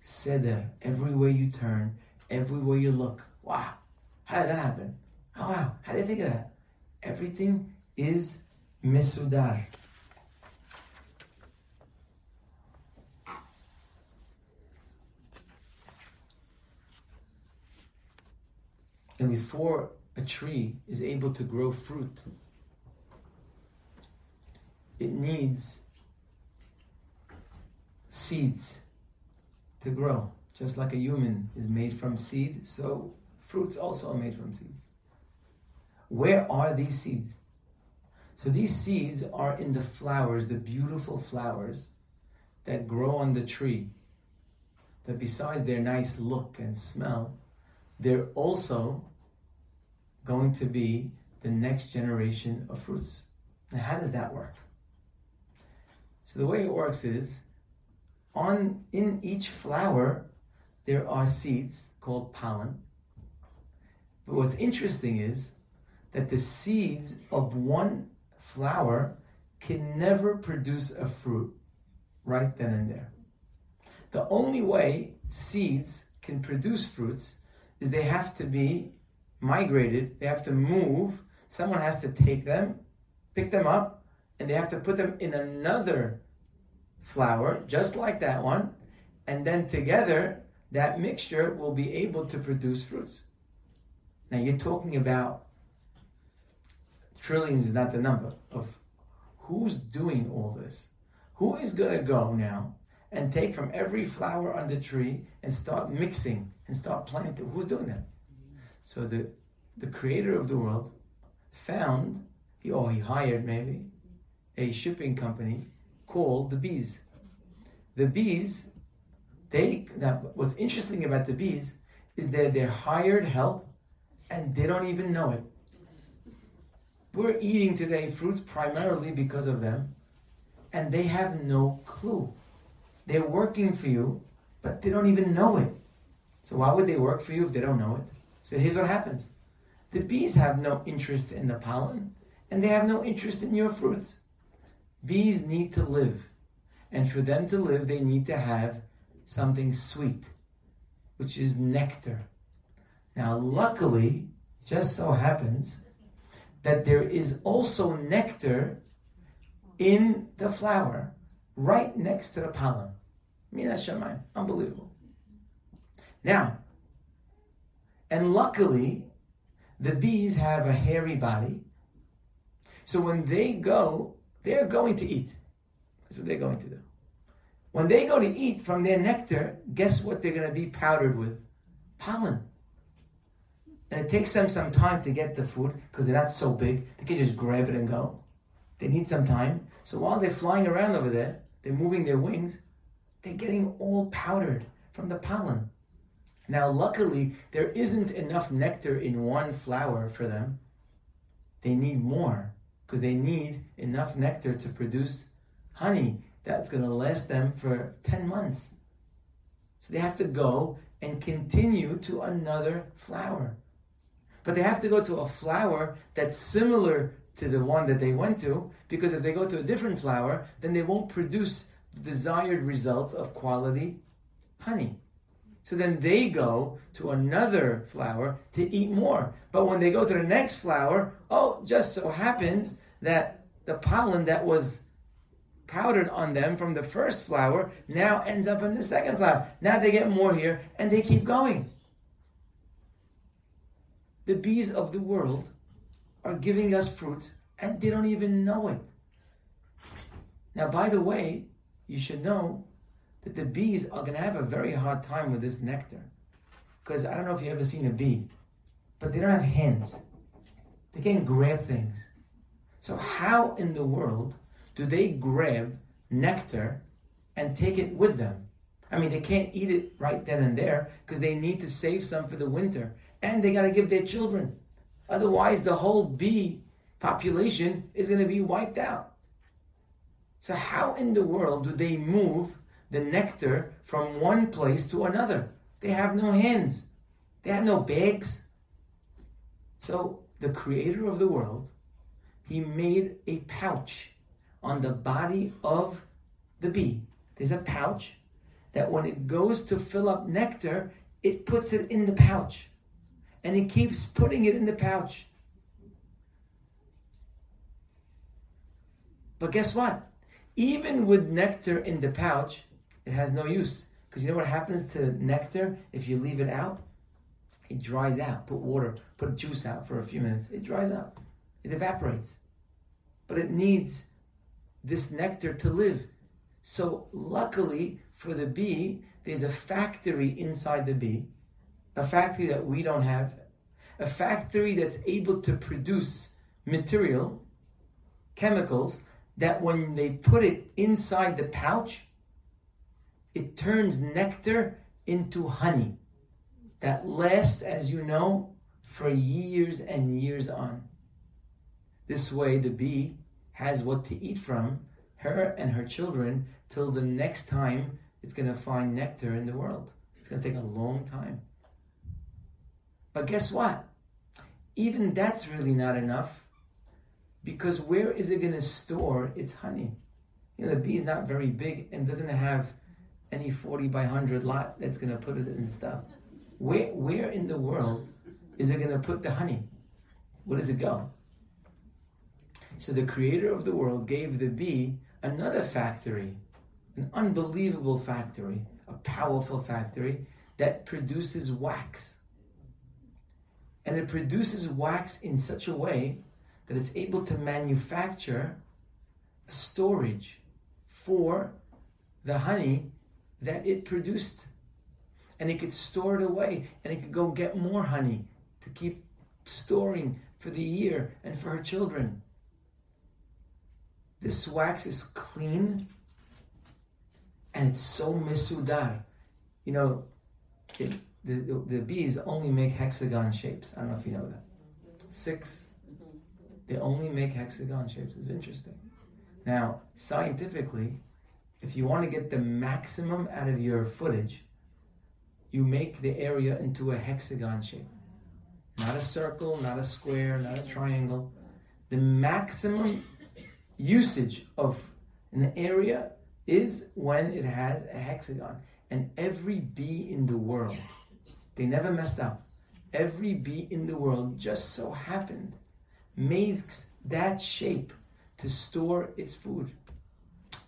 Seder, everywhere you turn, everywhere you look. Wow. How did that happen? Oh wow. How did you think of that? Everything is mesudar. And before a tree is able to grow fruit, it needs seeds to grow. Just like a human is made from seed, so fruits also are made from seeds. Where are these seeds? So these seeds are in the flowers, the beautiful flowers that grow on the tree. That besides their nice look and smell, they're also going to be the next generation of fruits. Now, how does that work? So the way it works is on in each flower there are seeds called pollen. But what's interesting is that the seeds of one flower can never produce a fruit right then and there. The only way seeds can produce fruits is they have to be migrated, they have to move, someone has to take them, pick them up, and they have to put them in another flower, just like that one, and then together, that mixture will be able to produce fruits. Now you're talking about trillions is not the number of who's doing all this. Who is going to go now and take from every flower on the tree and start mixing and start planting? Who's doing that? So the the creator of the world found, he, or he hired maybe, a shipping company called the bees. The bees, they now what's interesting about the bees is that they're hired help and they don't even know it. We're eating today fruits primarily because of them, and they have no clue. They're working for you, but they don't even know it. So why would they work for you if they don't know it? So here's what happens. The bees have no interest in the pollen, and they have no interest in your fruits. Bees need to live, and for them to live, they need to have something sweet, which is nectar. Now, luckily, just so happens that there is also nectar in the flower, right next to the pollen. min haShamayim. Unbelievable. Now, and luckily, the bees have a hairy body. So when they go, they're going to eat. That's what they're going to do. When they go to eat from their nectar, guess what they're going to be powdered with? Pollen. And it takes them some time to get the food because they're not so big. They can just grab it and go. They need some time. So while they're flying around over there, they're moving their wings, they're getting all powdered from the pollen. Now, luckily, there isn't enough nectar in one flower for them. They need more because they need enough nectar to produce honey that's going to last them for 10 months. So they have to go and continue to another flower. But they have to go to a flower that's similar to the one that they went to, because if they go to a different flower, then they won't produce the desired results of quality honey. So then they go to another flower to eat more. But when they go to the next flower, oh, just so happens that the pollen that was powdered on them from the first flower now ends up in the second flower. Now they get more here and they keep going. The bees of the world are giving us fruits and they don't even know it. Now, by the way, you should know that the bees are going to have a very hard time with this nectar. Because I don't know if you've ever seen a bee, but they don't have hands. They can't grab things. So, how in the world do they grab nectar and take it with them? I mean, they can't eat it right then and there because they need to save some for the winter. And they got to give their children. Otherwise, the whole bee population is going to be wiped out. So, how in the world do they move the nectar from one place to another? They have no hands, they have no bags. So, the creator of the world, he made a pouch on the body of the bee. There's a pouch that when it goes to fill up nectar, it puts it in the pouch. And it keeps putting it in the pouch. But guess what? Even with nectar in the pouch, it has no use. Because you know what happens to nectar if you leave it out? It dries out. Put water, put juice out for a few minutes. It dries out. It evaporates. But it needs this nectar to live. So, luckily for the bee, there's a factory inside the bee, a factory that we don't have, a factory that's able to produce material, chemicals, that when they put it inside the pouch, it turns nectar into honey that lasts, as you know, for years and years on. This way, the bee has what to eat from, her and her children, till the next time it's going to find nectar in the world. It's going to take a long time. But guess what? Even that's really not enough because where is it going to store its honey? You know, the bee is not very big and doesn't have any 40 by 100 lot that's going to put it in stuff. Where, where in the world is it going to put the honey? Where does it go? So the creator of the world gave the bee another factory, an unbelievable factory, a powerful factory that produces wax. And it produces wax in such a way that it's able to manufacture a storage for the honey that it produced. And it could store it away and it could go get more honey to keep storing for the year and for her children. This wax is clean and it's so mesudar. You know, it, the, the, the bees only make hexagon shapes. I don't know if you know that. Six mm-hmm. they only make hexagon shapes. It's interesting. Now, scientifically, if you want to get the maximum out of your footage, you make the area into a hexagon shape. Not a circle, not a square, not a triangle. The maximum usage of an area is when it has a hexagon. And every bee in the world, they never messed up. Every bee in the world just so happened makes that shape to store its food.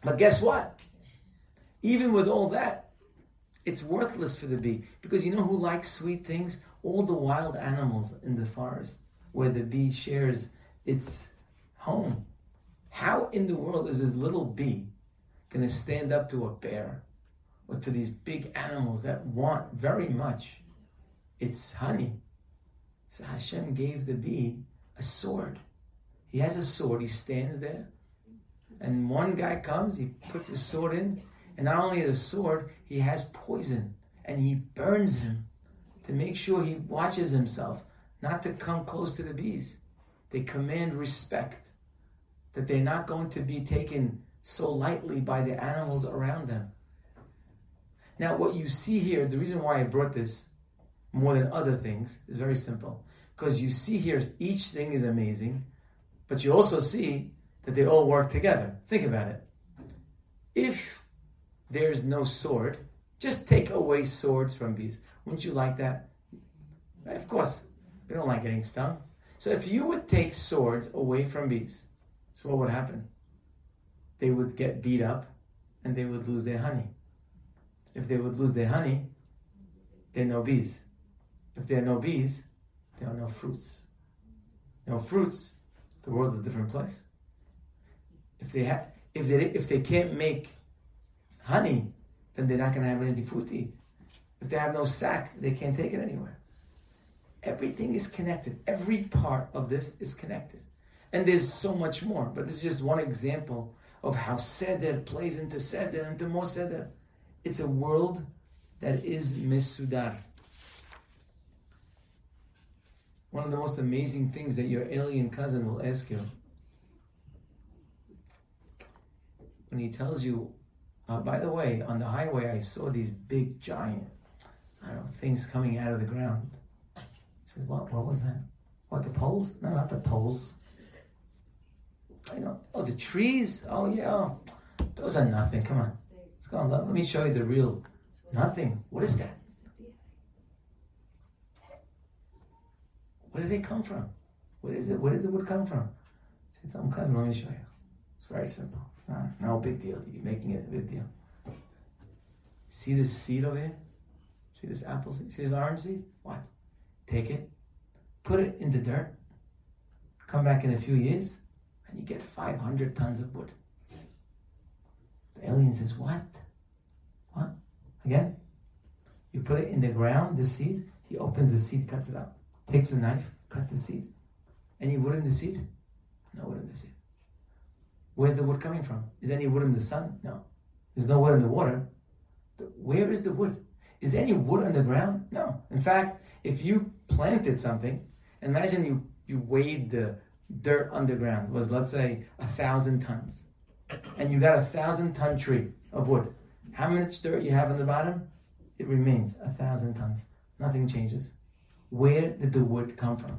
But guess what? Even with all that, it's worthless for the bee because you know who likes sweet things? All the wild animals in the forest where the bee shares its home. How in the world is this little bee going to stand up to a bear or to these big animals that want very much its honey? So Hashem gave the bee a sword. He has a sword, he stands there And one guy comes, he puts his sword in, and not only the sword, he has poison, and he burns him to make sure he watches himself not to come close to the bees. They command respect, that they're not going to be taken so lightly by the animals around them. Now, what you see here, the reason why I brought this more than other things is very simple. Because you see here, each thing is amazing, but you also see that they all work together. Think about it. If there's no sword, just take away swords from bees. Wouldn't you like that? Of course, we don't like getting stung. So if you would take swords away from bees, so what would happen? They would get beat up and they would lose their honey. If they would lose their honey, there are no bees. If there are no bees, there are no fruits. No fruits, the world is a different place. If they have, if they if they can't make honey, then they're not going to have any food to eat. If they have no sack, they can't take it anywhere. Everything is connected. Every part of this is connected. And there's so much more, but this is just one example of how Seder plays into Seder, into more Seder. It's a world that is Mesudar. One of the most amazing things that your alien cousin will ask you when he tells you, uh, by the way, on the highway I saw these big giant, I don't know, things coming out of the ground. He said, what, what was that? What, the poles? No, not the poles. I know. Oh, the trees? Oh, yeah. Those are nothing. Come on. Let's go on. Let, let me show you the real nothing. What is that? Where do they come from? What is it? Where does it would come from? Say, tell him, cousin, let me show you. It's very simple. Not no big deal. You're making it a big deal. See this seed over here? See this apple seed? See this orange seed? What? Take it, put it in the dirt, come back in a few years, and you get 500 tons of wood. The alien says, What? What? Again? You put it in the ground, the seed, he opens the seed, cuts it out, takes a knife, cuts the seed. Any wood in the seed? No wood in the seed. Where's the wood coming from? Is any wood in the sun? No. There's no wood in the water. Where is the wood? Is there any wood on the ground? No. In fact, if you planted something, imagine you, you weighed the dirt underground was let's say a thousand tons, and you got a thousand ton tree of wood. How much dirt you have on the bottom? It remains a thousand tons. Nothing changes. Where did the wood come from?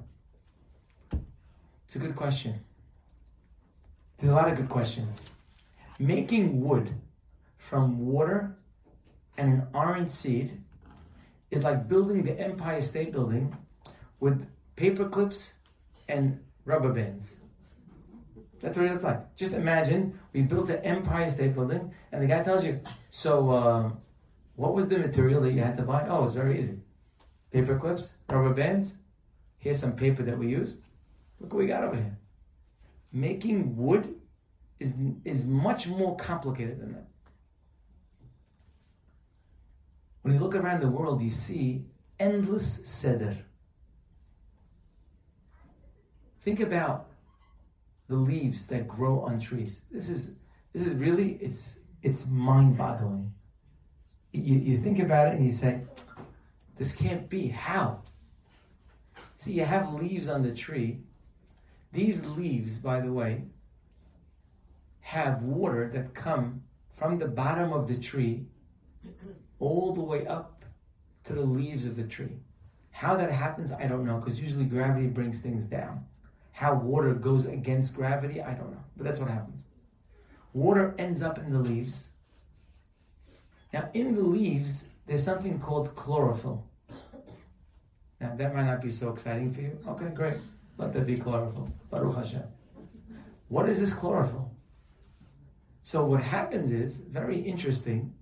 It's a good question. There's a lot of good questions. Making wood from water and an orange seed is like building the Empire State Building with paper clips and rubber bands. That's what it's like. Just imagine we built the Empire State Building, and the guy tells you, "So, uh, what was the material that you had to buy?" Oh, it's very easy: paper clips, rubber bands. Here's some paper that we used. Look what we got over here. Making wood is is much more complicated than that. When you look around the world, you see endless seder. Think about the leaves that grow on trees. This is this is really it's it's mind-boggling. You, you think about it and you say, this can't be. How? See, you have leaves on the tree. These leaves, by the way, have water that come from the bottom of the tree all the way up to the leaves of the tree. How that happens, I don't know, because usually gravity brings things down. How water goes against gravity, I don't know. But that's what happens. Water ends up in the leaves. Now, in the leaves, there's something called chlorophyll. Now, that might not be so exciting for you. Okay, great. Let that be chlorophyll. Baruch Hashem. What is this chlorophyll? So, what happens is very interesting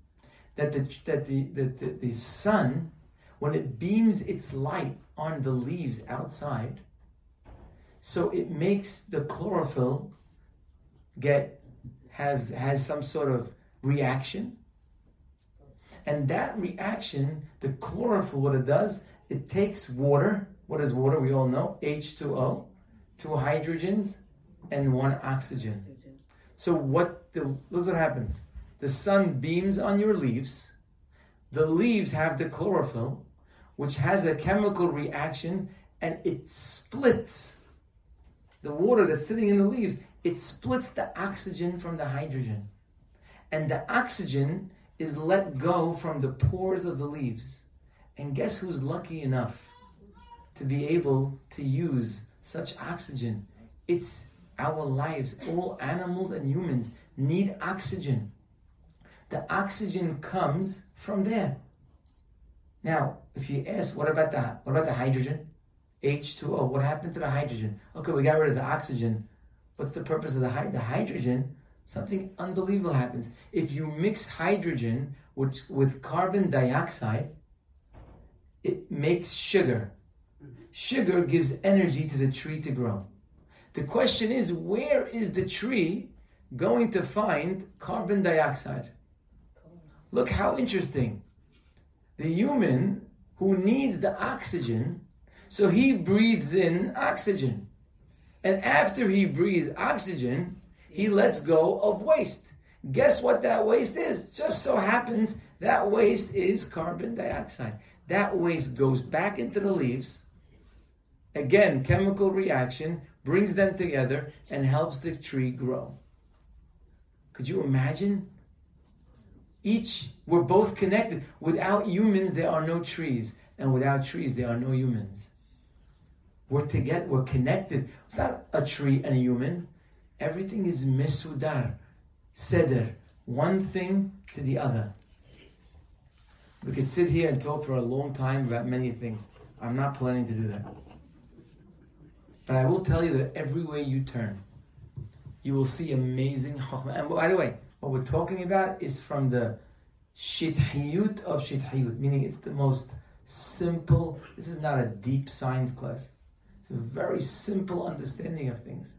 that the, that the, the, the, the sun, when it beams its light on the leaves outside, so it makes the chlorophyll get has has some sort of reaction. And that reaction, the chlorophyll, what it does, it takes water. What is water? We all know H2O, two hydrogens and one oxygen. So what the look what happens. The sun beams on your leaves. The leaves have the chlorophyll, which has a chemical reaction, and it splits the water that's sitting in the leaves. It splits the oxygen from the hydrogen. And the oxygen is let go from the pores of the leaves. And guess who's lucky enough to be able to use such oxygen? It's our lives. All animals and humans need oxygen. The oxygen comes from there. Now, if you ask, what about the what about the hydrogen? H2O. What happened to the hydrogen? Okay, we got rid of the oxygen. What's the purpose of the, the hydrogen? Something unbelievable happens. If you mix hydrogen with, with carbon dioxide, it makes sugar. Sugar gives energy to the tree to grow. The question is, where is the tree going to find carbon dioxide? Look how interesting. The human who needs the oxygen, so he breathes in oxygen. And after he breathes oxygen, he lets go of waste. Guess what that waste is? Just so happens that waste is carbon dioxide. That waste goes back into the leaves. Again, chemical reaction brings them together and helps the tree grow. Could you imagine? Each, we're both connected. Without humans, there are no trees. And without trees, there are no humans. We're together, we're connected. It's not a tree and a human. Everything is mesudar, seder, one thing to the other. We could sit here and talk for a long time about many things. I'm not planning to do that. But I will tell you that everywhere you turn, you will see amazing chokhmah. And by the way, what we're talking about is from the shithiyut of shithiyut, meaning it's the most simple. This is not a deep science class. It's a very simple understanding of things.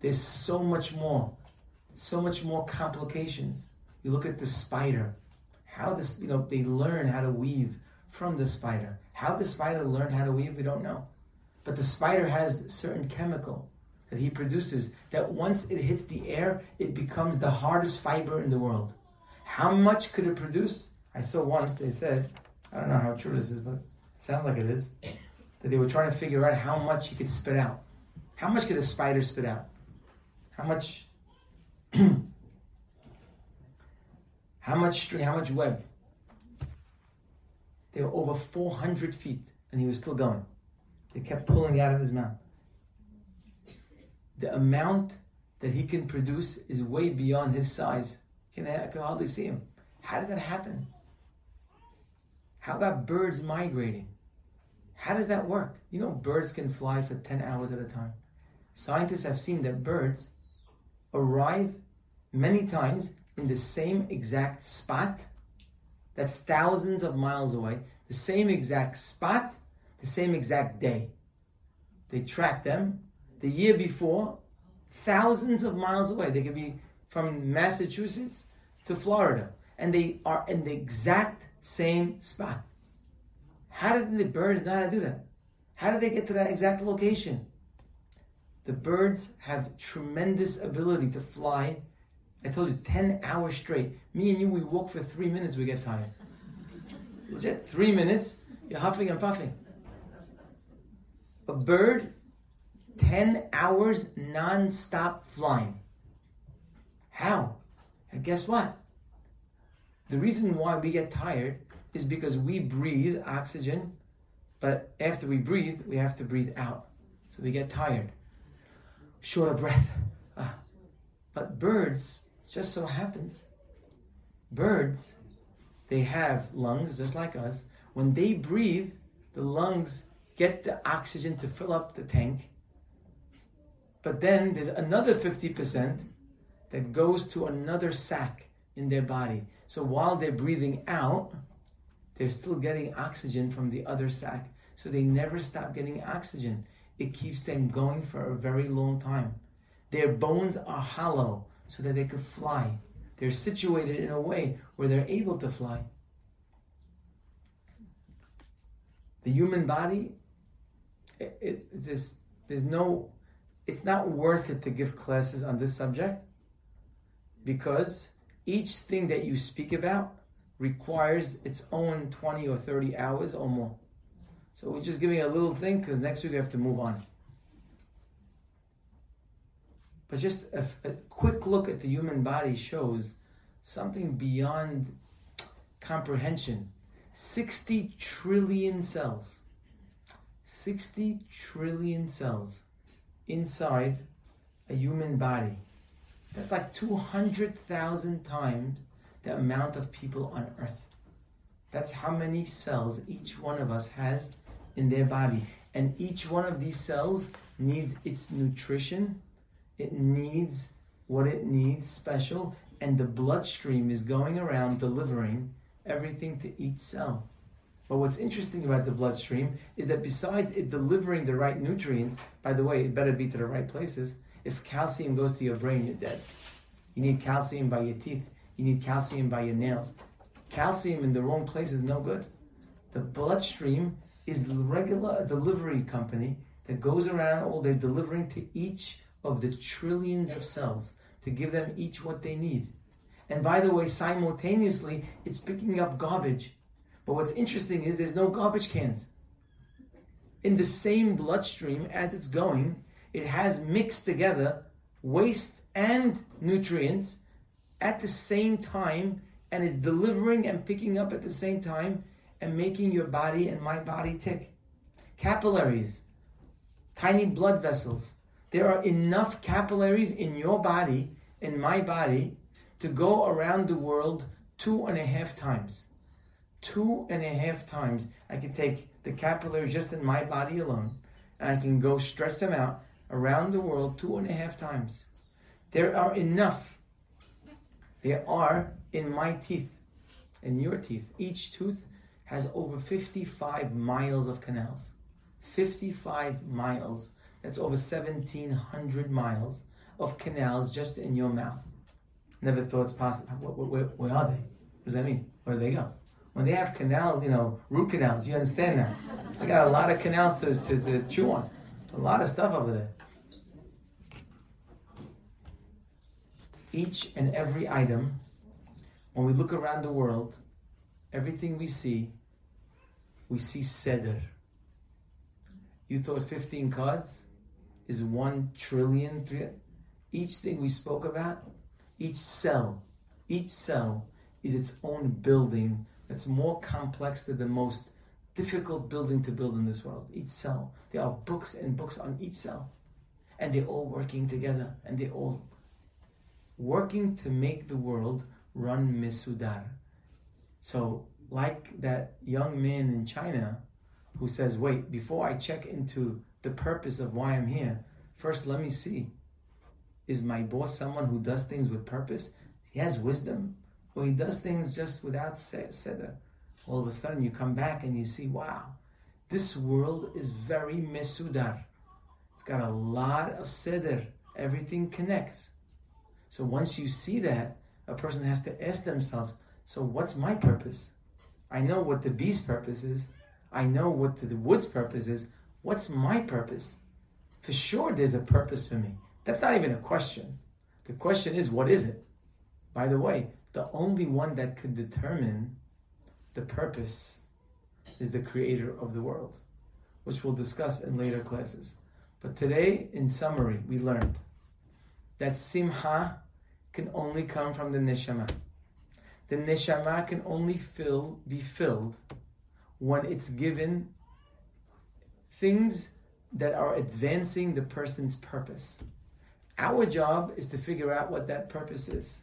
There's so much more, so much more complications. You look at the spider, how this, you know, they learn how to weave from the spider. How the spider learned how to weave, we don't know. But the spider has certain chemical that he produces that once it hits the air, it becomes the hardest fiber in the world. How much could it produce? I saw once they said, I don't know how true this is, but it sounds like it is, that they were trying to figure out how much he could spit out. How much could a spider spit out? How much? how much string? How much web? They were over 400 feet, and he was still going. They kept pulling out of his mouth. The amount that he can produce is way beyond his size. Can I, I can hardly see him. How did that happen? How about birds migrating? How does that work? You know, birds can fly for 10 hours at a time. Scientists have seen that birds arrive many times in the same exact spot that's thousands of miles away, the same exact spot the same exact day. They track them the year before, thousands of miles away. They could be from Massachusetts to Florida, and they are in the exact same spot. How did the birds know how to do that? How did they get to that exact location? The birds have tremendous ability to fly. I told you, 10 hours straight. Me and you, we walk for three minutes, we get tired. Legit, three minutes, you're huffing and puffing a bird 10 hours non-stop flying. How? And guess what? The reason why we get tired is because we breathe oxygen, but after we breathe, we have to breathe out. So we get tired. Short of breath. Ah. But birds, just so happens, birds, they have lungs just like us. When they breathe, the lungs get the oxygen to fill up the tank. But then there's another 50% that goes to another sac in their body. So while they're breathing out, they're still getting oxygen from the other sac. So they never stop getting oxygen. It keeps them going for a very long time. Their bones are hollow so that they could fly. They're situated in a way where they're able to fly. The human body it, it, there's, there's no, it's not worth it to give classes on this subject Because each thing that you speak about requires its own 20 or 30 hours or more. So we're just giving a little thing because next week we have to move on. But just a, a, quick look at the human body shows something beyond comprehension. 60 trillion cells. 60 trillion cells inside a human body. That's like 200,000 times the amount of people on earth. That's how many cells each one of us has in their body. And each one of these cells needs its nutrition, it needs what it needs special, and the bloodstream is going around delivering everything to each cell. But what's interesting about the bloodstream is that besides it delivering the right nutrients, by the way, it better be to the right places. If calcium goes to your brain, you're dead. You need calcium by your teeth. You need calcium by your nails. Calcium in the wrong place is no good. The bloodstream is regular delivery company that goes around all day delivering to each of the trillions of cells to give them each what they need. And by the way, simultaneously, it's picking up garbage. But what's interesting is there's no garbage cans. In the same bloodstream as it's going, it has mixed together waste and nutrients at the same time, and it's delivering and picking up at the same time and making your body and my body tick. Capillaries, tiny blood vessels. There are enough capillaries in your body, in my body, to go around the world two and a half times. Two and a half times. I can take the capillaries just in my body alone, and I can go stretch them out around the world two and a half times. There are enough. There are in my teeth, in your teeth. Each tooth has over 55 miles of canals. 55 miles. That's over 1,700 miles of canals just in your mouth. Never thought it's possible. Where, where, where, are they? What does that mean? Where do they go? When they have canal, you know, root canals, you understand that. I got a lot of canals to, to, to chew on. A lot of stuff over there. Each and every item, when we look around the world, everything we see, we see seder. You thought 15 cards is 1 trillion? Each thing we spoke about, each cell, each cell is its own building that's more complex than the most difficult building to build in this world. Each cell. There are books and books on each cell. And they're all working together and they're all working to make the world run mesudar. So, like that young man in China who says, Wait, before I check into the purpose of why I'm here, first let me see is my boss someone who does things with purpose? He has wisdom, or he does things just without seder? All of a sudden, you come back and you see, wow, this world is very mesudar. It's got a lot of seder. Everything connects. So once you see that, a person has to ask themselves, so what's my purpose? I know what the bee's purpose is. I know what the wood's purpose is. What's my purpose? For sure, there's a purpose for me. That's not even a question. The question is, what is it? By the way, the only one that could determine the purpose is the creator of the world, which we'll discuss in later classes. But today, in summary, we learned that simha can only come from the neshama. The neshama can only fill, be filled when it's given things that are advancing the person's purpose. Our job is to figure out what that purpose is.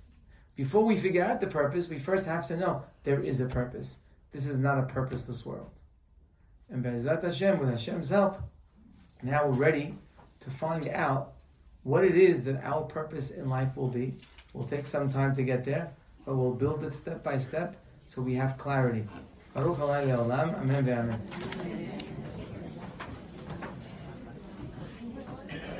Before we figure out the purpose, we first have to know there is a purpose. This is not a purposeless world. And Be'ezrat Hashem, with Hashem's help, now we're ready to find out what it is that our purpose in life will be. We'll take some time to get there, but we'll build it step by step so we have clarity. Baruch Amen